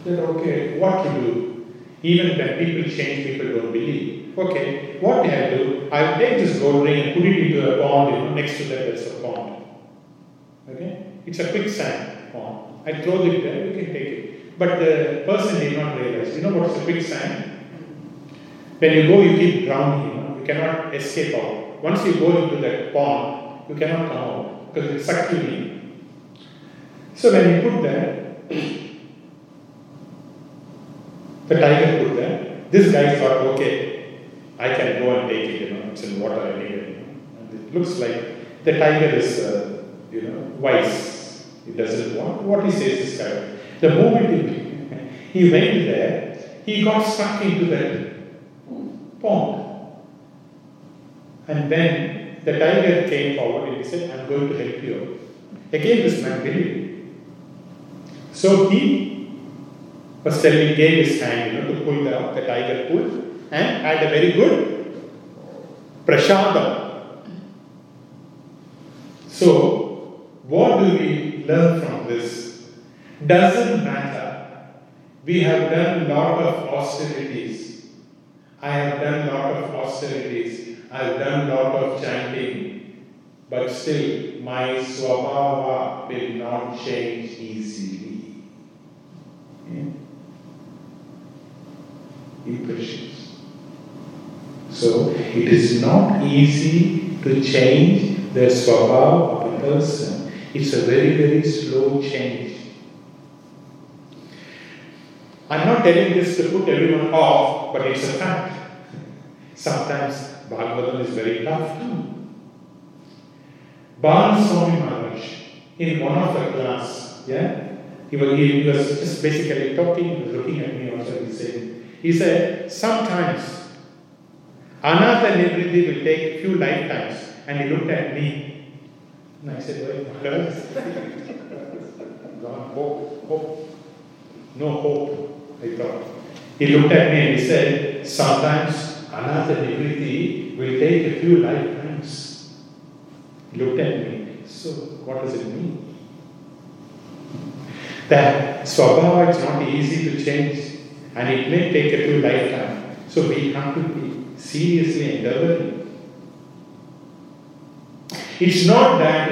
Said, Okay, what to do? Even when people change, people don't believe. Okay, what can I do? I'll take this gold ring and put it into a pond, you know, next to that there's a pond. Okay? It's a quicksand pond. I throw it there, you can take it. But the person did not realize. You know what's a quicksand? When you go, you keep drowning, you know, you cannot escape out. Once you go into that pond, you cannot come out because it sucks you in. So when you put that, the tiger put there. This guy thought, okay, I can go and take it, you know, it's in water anyway. And it looks like the tiger is, uh, you know, wise. He doesn't want what he says is correct. The moment he, he went there, he got stuck into that pond. And then the tiger came forward and he said, I'm going to help you. Again, this man believed. So he was telling, gave his hand, you know, to pull the, the tiger pulled and had a very good prashadam. So, what do we learn from this? Doesn't matter. We have done a lot of austerities. I have done a lot of austerities. I have done a lot of chanting. But still, my swabhava will not change easily. Yeah? Impressions. So, it is not easy to change the swabhava of a person. It's a very, very slow change. I'm not telling this to put everyone off, but it's a fact. Sometimes Bhagavatam is very tough too. Bala Swami Maharaj, in one of the class, yeah, he was, he was just basically talking, he was looking at me also, he said, he said, sometimes Anartha Nivritti will take a few lifetimes. And he looked at me. And I said, Well, Maharaj, God, hope, hope. No hope, I thought. He looked at me and he said, Sometimes Anartha Nivritti will take a few lifetimes. He looked at me. So, what does it mean? That Swabhava is not easy to change and it may take a few lifetimes. So, we have to be seriously endeavoring. It's not that,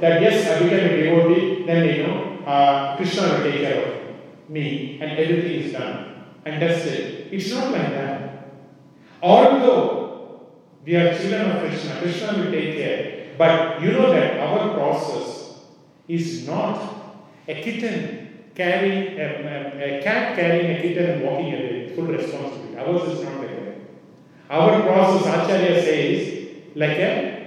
that yes, I become a devotee, then, you know, uh, Krishna will take care of me and everything is done. And that's it. It's not like that. Although we are children of Krishna, Krishna will take care. But you know that our process is not a kitten carrying, a, a, a cat carrying a kitten and walking away. with Full responsibility. Ours is not like that. Our process, Acharya says, like a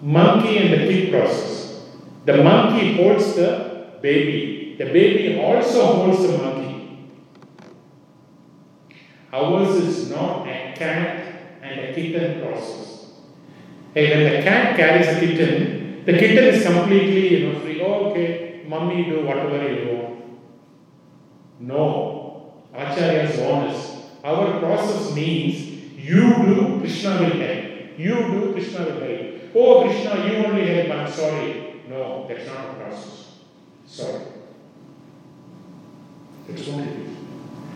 monkey and the kid process. The monkey holds the baby. The baby also holds the monkey. Ours is not a cat and a kitten process. Hey, when the cat carries a kitten, the kitten is completely, you know, free. Oh, okay, mummy, do whatever you want. No, Acharya is honest. Our process means you do, Krishna will help. You do, Krishna will help. Oh, Krishna, you only help, I'm sorry. No, that's not a process. Sorry. That's what it is.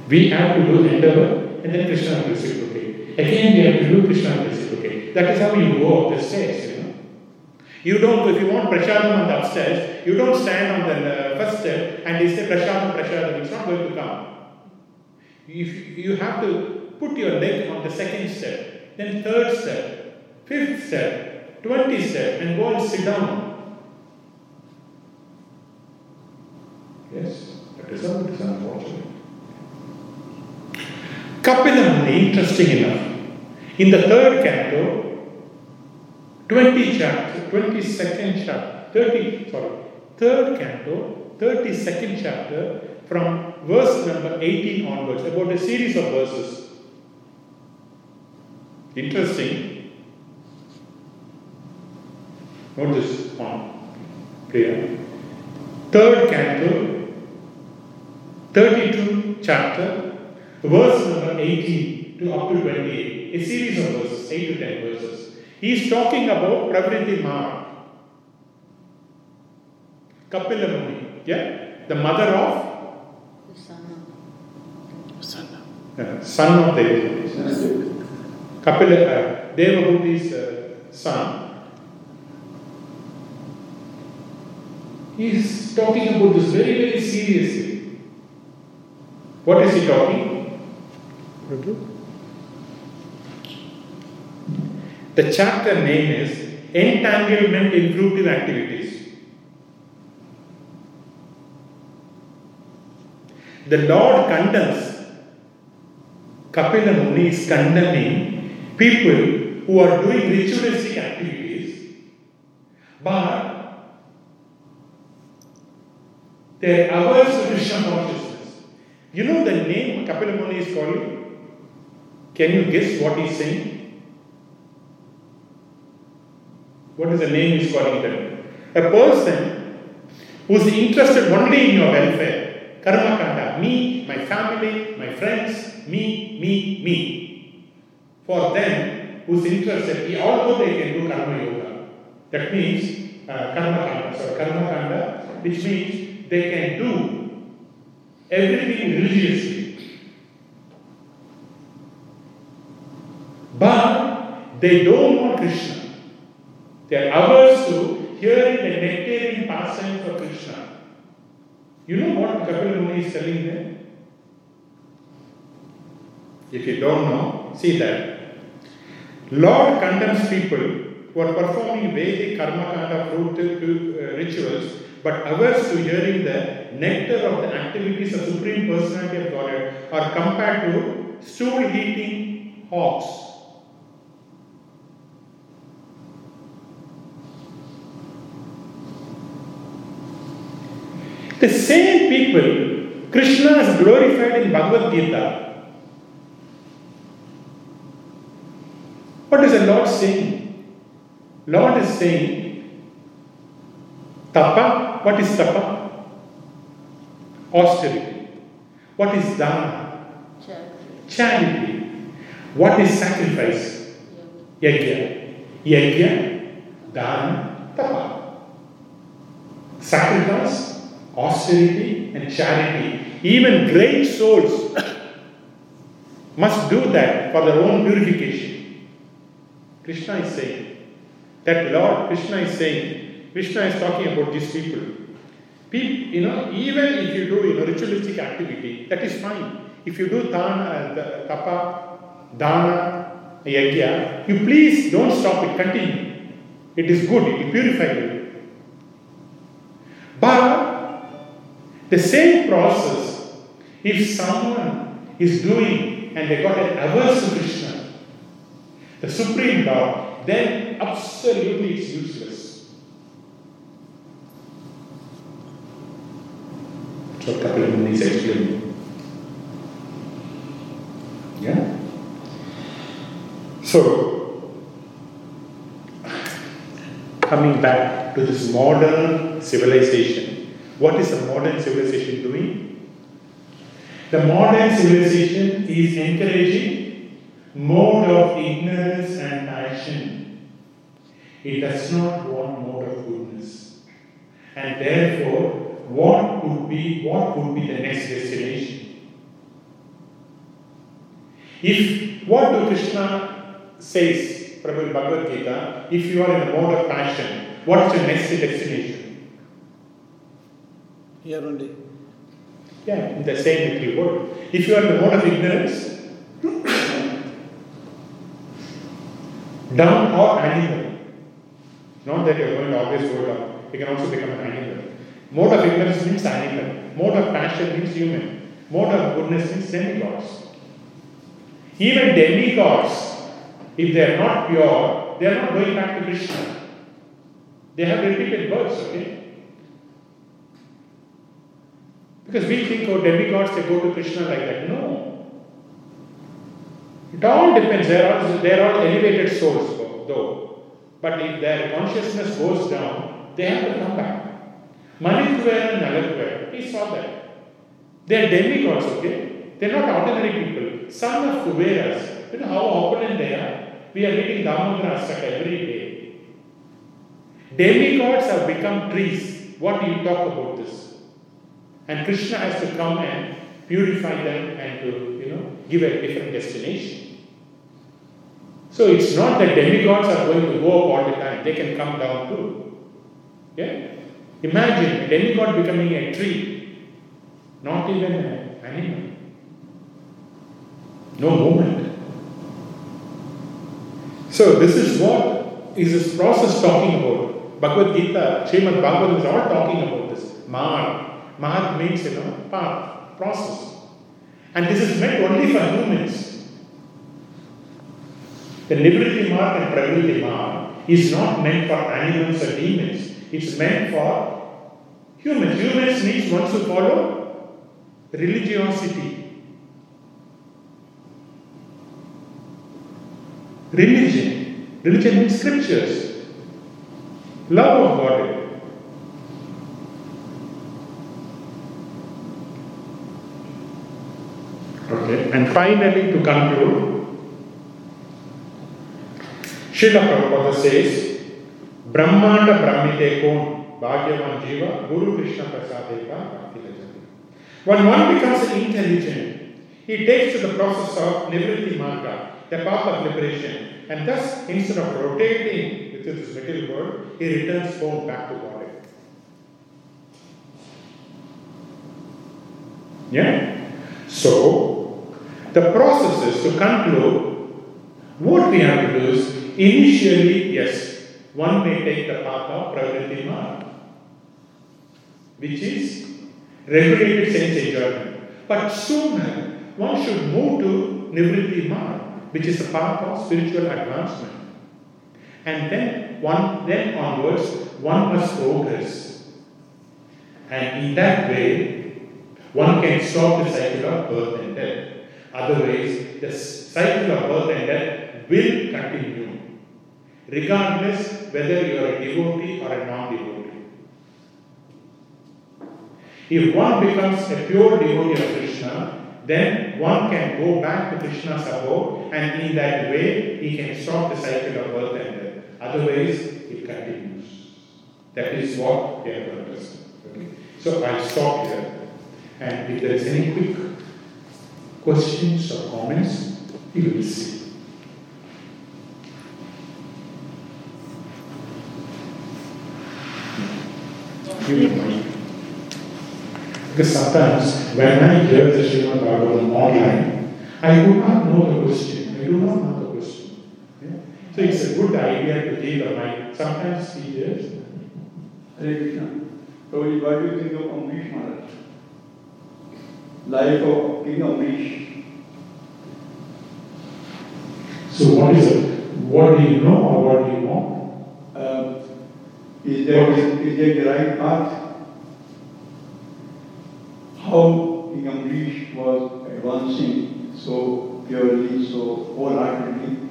We have to do endeavor and then Krishna will reciprocate. Again, we have to do Krishna will reciprocate. That is how you go up the stairs, you know. You don't, if you want prasadam on the upstairs, you don't stand on the uh, first step and you say prasadam, prasadam, it's not going to come. If you have to put your leg on the second step, then third step, fifth step, twenty step, and go and sit down. Yes, that is it is unfortunate. Kapila Muni, interesting enough, in the third canto, 20 chapter, 22nd chapter, 30, sorry, third canto, 32nd chapter, from verse number 18 onwards, about a series of verses. Interesting. Note this on prayer. Third canto, 32 chapter, verse number 18 to up to 28. A series of verses, 8 to 10 verses. He is talking about Pravritti Ma. Kapila Muni, yeah? The mother of The son uh, son of Devahuti. Kapila, uh, Devahuti's uh, son. He is talking about this very, very seriously. What is he talking? The chapter name is Entanglement in Fruitive Activities. The Lord condemns Kapila Muni is condemning people who are doing ritualistic activities, but they are averse consciousness. You know the name Kapila Muni is calling? Can you guess what he's saying? What is the name he's calling them? A person who's interested only in your welfare. Karma kanda. Me, my family, my friends, me, me, me. For them, who's interested, although they can do karma yoga, that means uh, karma kanda, sorry, karma kanda, which means they can do everything religiously. But they don't want Krishna. They are averse to hearing the nectarian pastimes for Krishna. You know what Kapil Muni is telling them? If you don't know, see that. Lord condemns people who are performing Vedic karma kind of fruit uh, rituals but averse to hearing the nectar of the activities of Supreme Personality of Godhead are compared to stool eating hogs. The same people Krishna is glorified in Bhagavad Gita. What is the Lord saying? Lord is saying, Tapa, what is tapa? Austerity. What is dana? Charity. Charity. What is sacrifice? Yajna. Yajna, dana, tapa. Sacrifice, austerity, and charity. Even great souls must do that for their own purification. Krishna is saying that Lord Krishna is saying, Krishna is talking about these people. People, you know, even if you do you know, ritualistic activity, that is fine. If you do dana, uh, the, tapa, dana, yajna, you please don't stop it, continue. It is good, it purifies you. But the same process, if someone is doing and they got an averse to Krishna, the Supreme Lord, then absolutely it's useless. Kapil Muni is explaining. Yeah? So, coming back to this modern civilization, what is the modern civilization doing? The modern civilization is encouraging mode of ignorance and passion. It does not want mode of goodness. And therefore, what would be what would be the next destination? If what do Krishna says, Prabhu Bhagavad Gita, if you are in a mode of passion, what's your next destination? Here only. Yeah, in the same literal word. If you are in the mode of ignorance, down or animal. Not that you are going to always go down. You can also become an animal. Mode of ignorance means animal. Mode of passion means human. Mode of goodness means demigods. Even demigods, if they are not pure, they are not going back to Krishna. They have repeated births, okay? Because we think, oh, demigods, they go to Krishna like that. No. It all depends. They are all, they are all elevated souls, though. But if their consciousness goes down, they have to come back. Manitwara and Nalakuvara, he saw that. They are demigods, okay? They are not ordinary people. Son of Kuberas, you know how opulent they are? We are meeting Damodara Ashtaka every day. Demigods have become trees. What do you talk about this? And Krishna has to come and purify them and to, you know, give a different destination. So it's not that demigods are going to go up all the time, they can come down too. Yeah? Imagine a demigod becoming a tree, not even an animal. No movement. So this is what is this process talking about. Bhagavad Gita, Srimad Bhagavatam is all talking about this. Mar. Mar means, you know, path, process. And this is meant only for humans. The Nivritti marg and Pravritti marg is not meant for animals or demons. It's meant for humans. Humans needs ones to follow religiosity. Religion. Religion means scriptures. Love of God. Okay, and finally to conclude, Srila Prabhupada says, Brahmite Kon Bhagyavan Jiva Guru Krishna Prasadeka Bhakti Rajati. When one becomes intelligent, he takes to the process of Nivritti Marga, the path of liberation, and thus instead of rotating within this material world, he returns home back to God. Yeah? So, the process is to conclude what we have to initially, yes, one may take the path of Pravritti Marg, which is regulated sense enjoyment. But sooner, one should move to Nivritti Marg, which is the path of spiritual advancement. And then one then onwards, one must progress. And in that way, one can stop the cycle of birth and death. Otherwise, the cycle of birth and death will continue, regardless whether you are a devotee or a non devotee. If one becomes a pure devotee of Krishna, then one can go back to Krishna's abode, and in that way, he can stop the cycle of birth and death. Otherwise, it continues. That is what have to understand. Okay? So I'll stop here. And if there is any quick questions or comments, we will see. Mind. Because sometimes when I hear the Srimad Bhagavatam online, I do not know the question. I do not know the question. So it's a good idea to give a mic. Sometimes he hears. Hare Krishna. Prabhuji, what do you think of Ambarish Maharaj? Life of King Ambarish. So what is it? What do you know or what do you want? Is that, is, that the right path? How King Ambarish was advancing so purely, so wholeheartedly.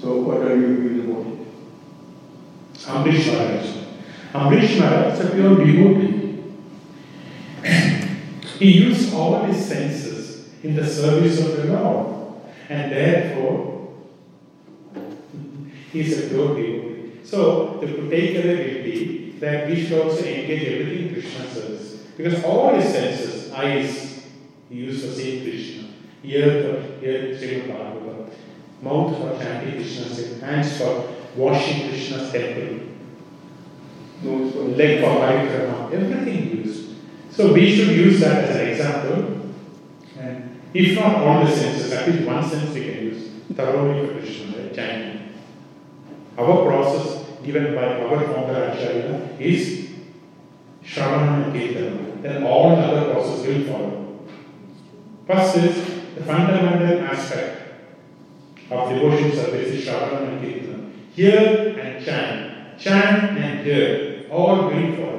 So what are your views about it? Ambarish Maharaj. Ambarish Maharaj is a pure devotee. he used all his senses in the service of the Lord. And therefore, he is a pure devotee. So, the takeaway will be that we should also engage everything in Krishna service. Because all his senses, eyes, he used for seeing Krishna, ear for hearing Srimad Bhagavatam, mouth for chanting Krishna's name, hands for washing Krishna's temple, Those were leg for parikrama, everything used. So we should use that as an example. And if not all the senses, at least one sense we can use thoroughly for Krishna, right? chanting. Our process given by our founder Acharya is Shravana and. Then all other process will follow. First is the fundamental aspect of devotion service is Shravana and Kirtana. Hear and chant. Chant and hear. All will follow.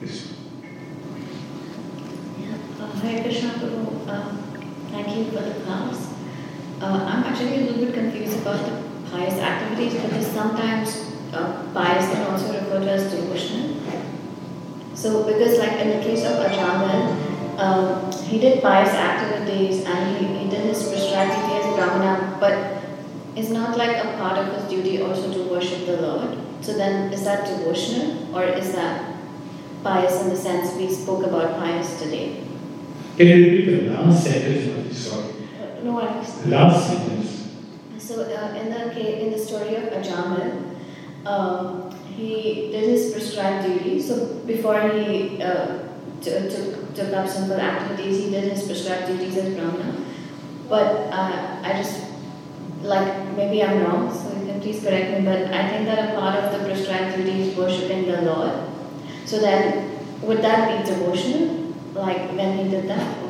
Yes. Uh, Hare Krishna Guru, uh, thank you for the class. Uh, I'm actually a little bit confused about the pious activities because sometimes uh, pious can also refer to as devotional. So, because like in the case of Ajamil, um, he did pious activities and he, he did his prescribed as a Brahmana, but it's not like a part of his duty also to worship the Lord. So then, is that devotional or is that pious in the sense we spoke about pious today? Can you repeat the last sentence? Uh, Last sentence. So uh, in the in the story of Ajamil, um, he did his prescribed duty. So before he uh, took took up simple activities, he did his prescribed duties as Brahmana. But uh, I just like maybe I'm wrong, so you can please correct me. But I think that a part of the prescribed duty is worshiping the Lord. So then, would that be devotional? Like when he did that,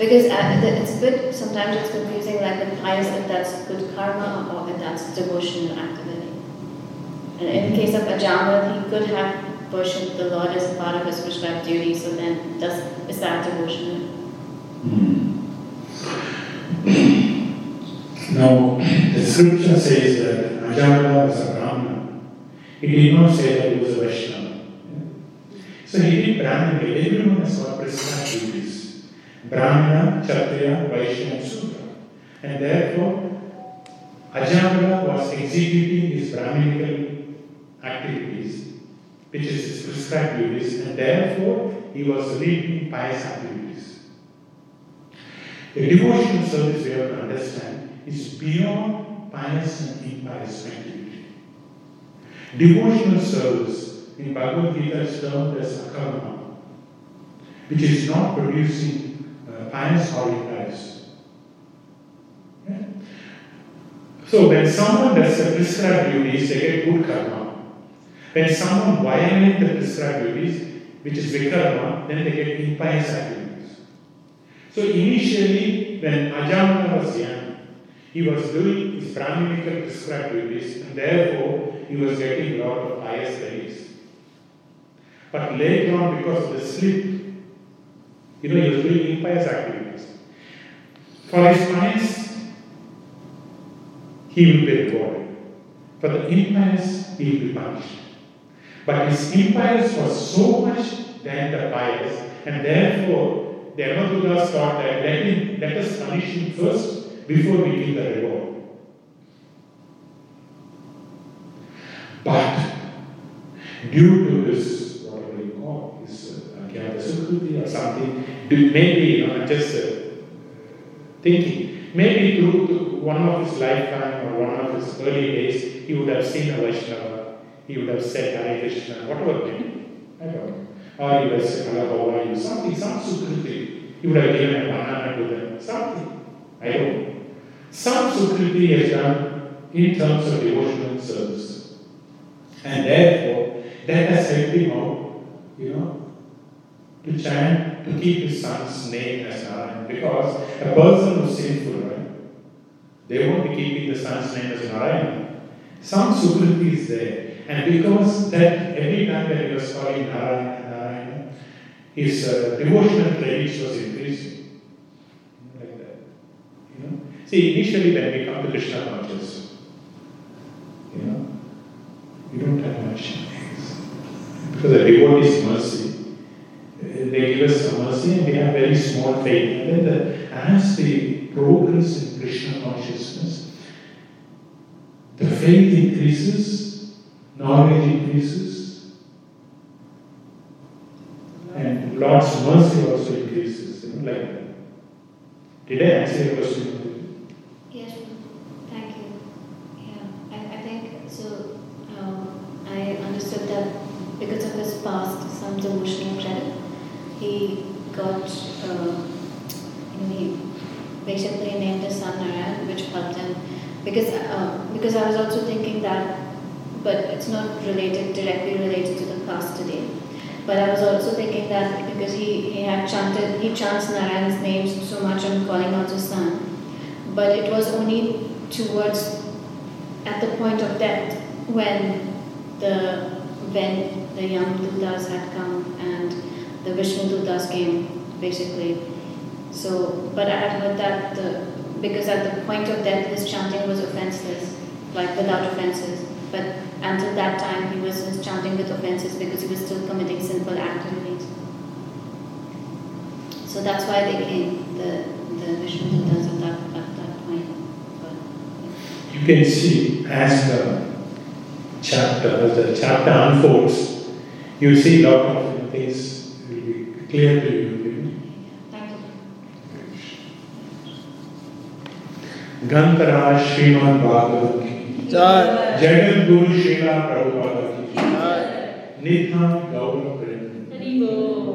Because uh, it's a bit, sometimes it's confusing, like with pious, if that's good karma or if that's devotional activity. And in the case of Ajamil, he could have worshipped the Lord as part of his prescribed duty, so then does, is that devotional? Now, the scripture says that Ajamila was a Brahmana. It did not say that he was a Vaishnava. So he did Brahmana. Everyone has got prescribed duties. Brahmana, Kshatriya, Vaishya and Sudra. And therefore, Ajamila was executing his Brahminical activities, which is his prescribed duties, and therefore he was leading pious activities. A devotional service we have to understand is beyond pious and impious activity. Devotional service in Bhagavad Gita is termed as akarma, which is not producing pious or impious. Yeah? So when someone does the prescribed duties, they get good karma. When someone violates the prescribed duties, which is vikarma, then they get impious activities. So initially, when Ajamila was young, he was doing his Brahminical prescribed duties, and therefore he was getting a lot of pious praise. But later on, because of the slip, you know, he was doing impious activities. For his pious, he will be rewarded. For the impious, he will be punished. But his impious was so much than the pious, and therefore the Yamadutas thought that let, him, let us punish him first before we give the reward. But due to his, uh, Agyata Sukruti or something, maybe, you know, just uh, thinking, maybe through one of his lifetime or one of his early days, he would have seen a Vaishnava, he would have said Hare Krishna, whatever maybe, I don't know. Or he have are you? Something, some Sukruti. He would have given a banana to them, something. I don't know. Some Sukruti has done in terms of devotional service. And therefore, that has helped him out, to to keep his son's name as Narayan. Because a person who's sinful, right? They won't be keeping the son's name as Narayan. Some Sukruti is there. And because that every time that he was calling Narayan, Narayan, his uh, devotional credits was increasing. Like that. You know? See, initially when we come to Krishna consciousness, you know, we don't have much. Because the devotee's mercy, some mercy and we have very small faith. And then the, as the progress in Krishna consciousness, the faith increases, knowledge increases, and Lord's mercy also increases, you know, like that. Did I answer your question? Yes, thank you. Yeah, I, I think so. Um, I understood that because of his past, some devotional credit, he got, uh, you know, he basically named his son Narayan, which helped him. Because, uh, because I was also thinking that, but it's not related, directly related to the past today. But I was also thinking that because he, he had chanted, he chants Narayan's names so much and calling out his son, but it was only towards at the point of death when the when the Yama Dutas had come and the Vishnu Dutas came basically. So, but I had heard that the because at the point of death his chanting was offenseless, like without offenses. But until that time he was chanting with offenses because he was still committing sinful activities. So that's why they came, the, the Vishnu at that, at that point. But, You can see as the chapter, as the chapter unfolds, you see a lot of things will be clear to you. गंतराज श्रीमान भागवत की। जगत गुरु श्रीला प्रभुपाद की। निधान गौरव प्रेम हरि बोल।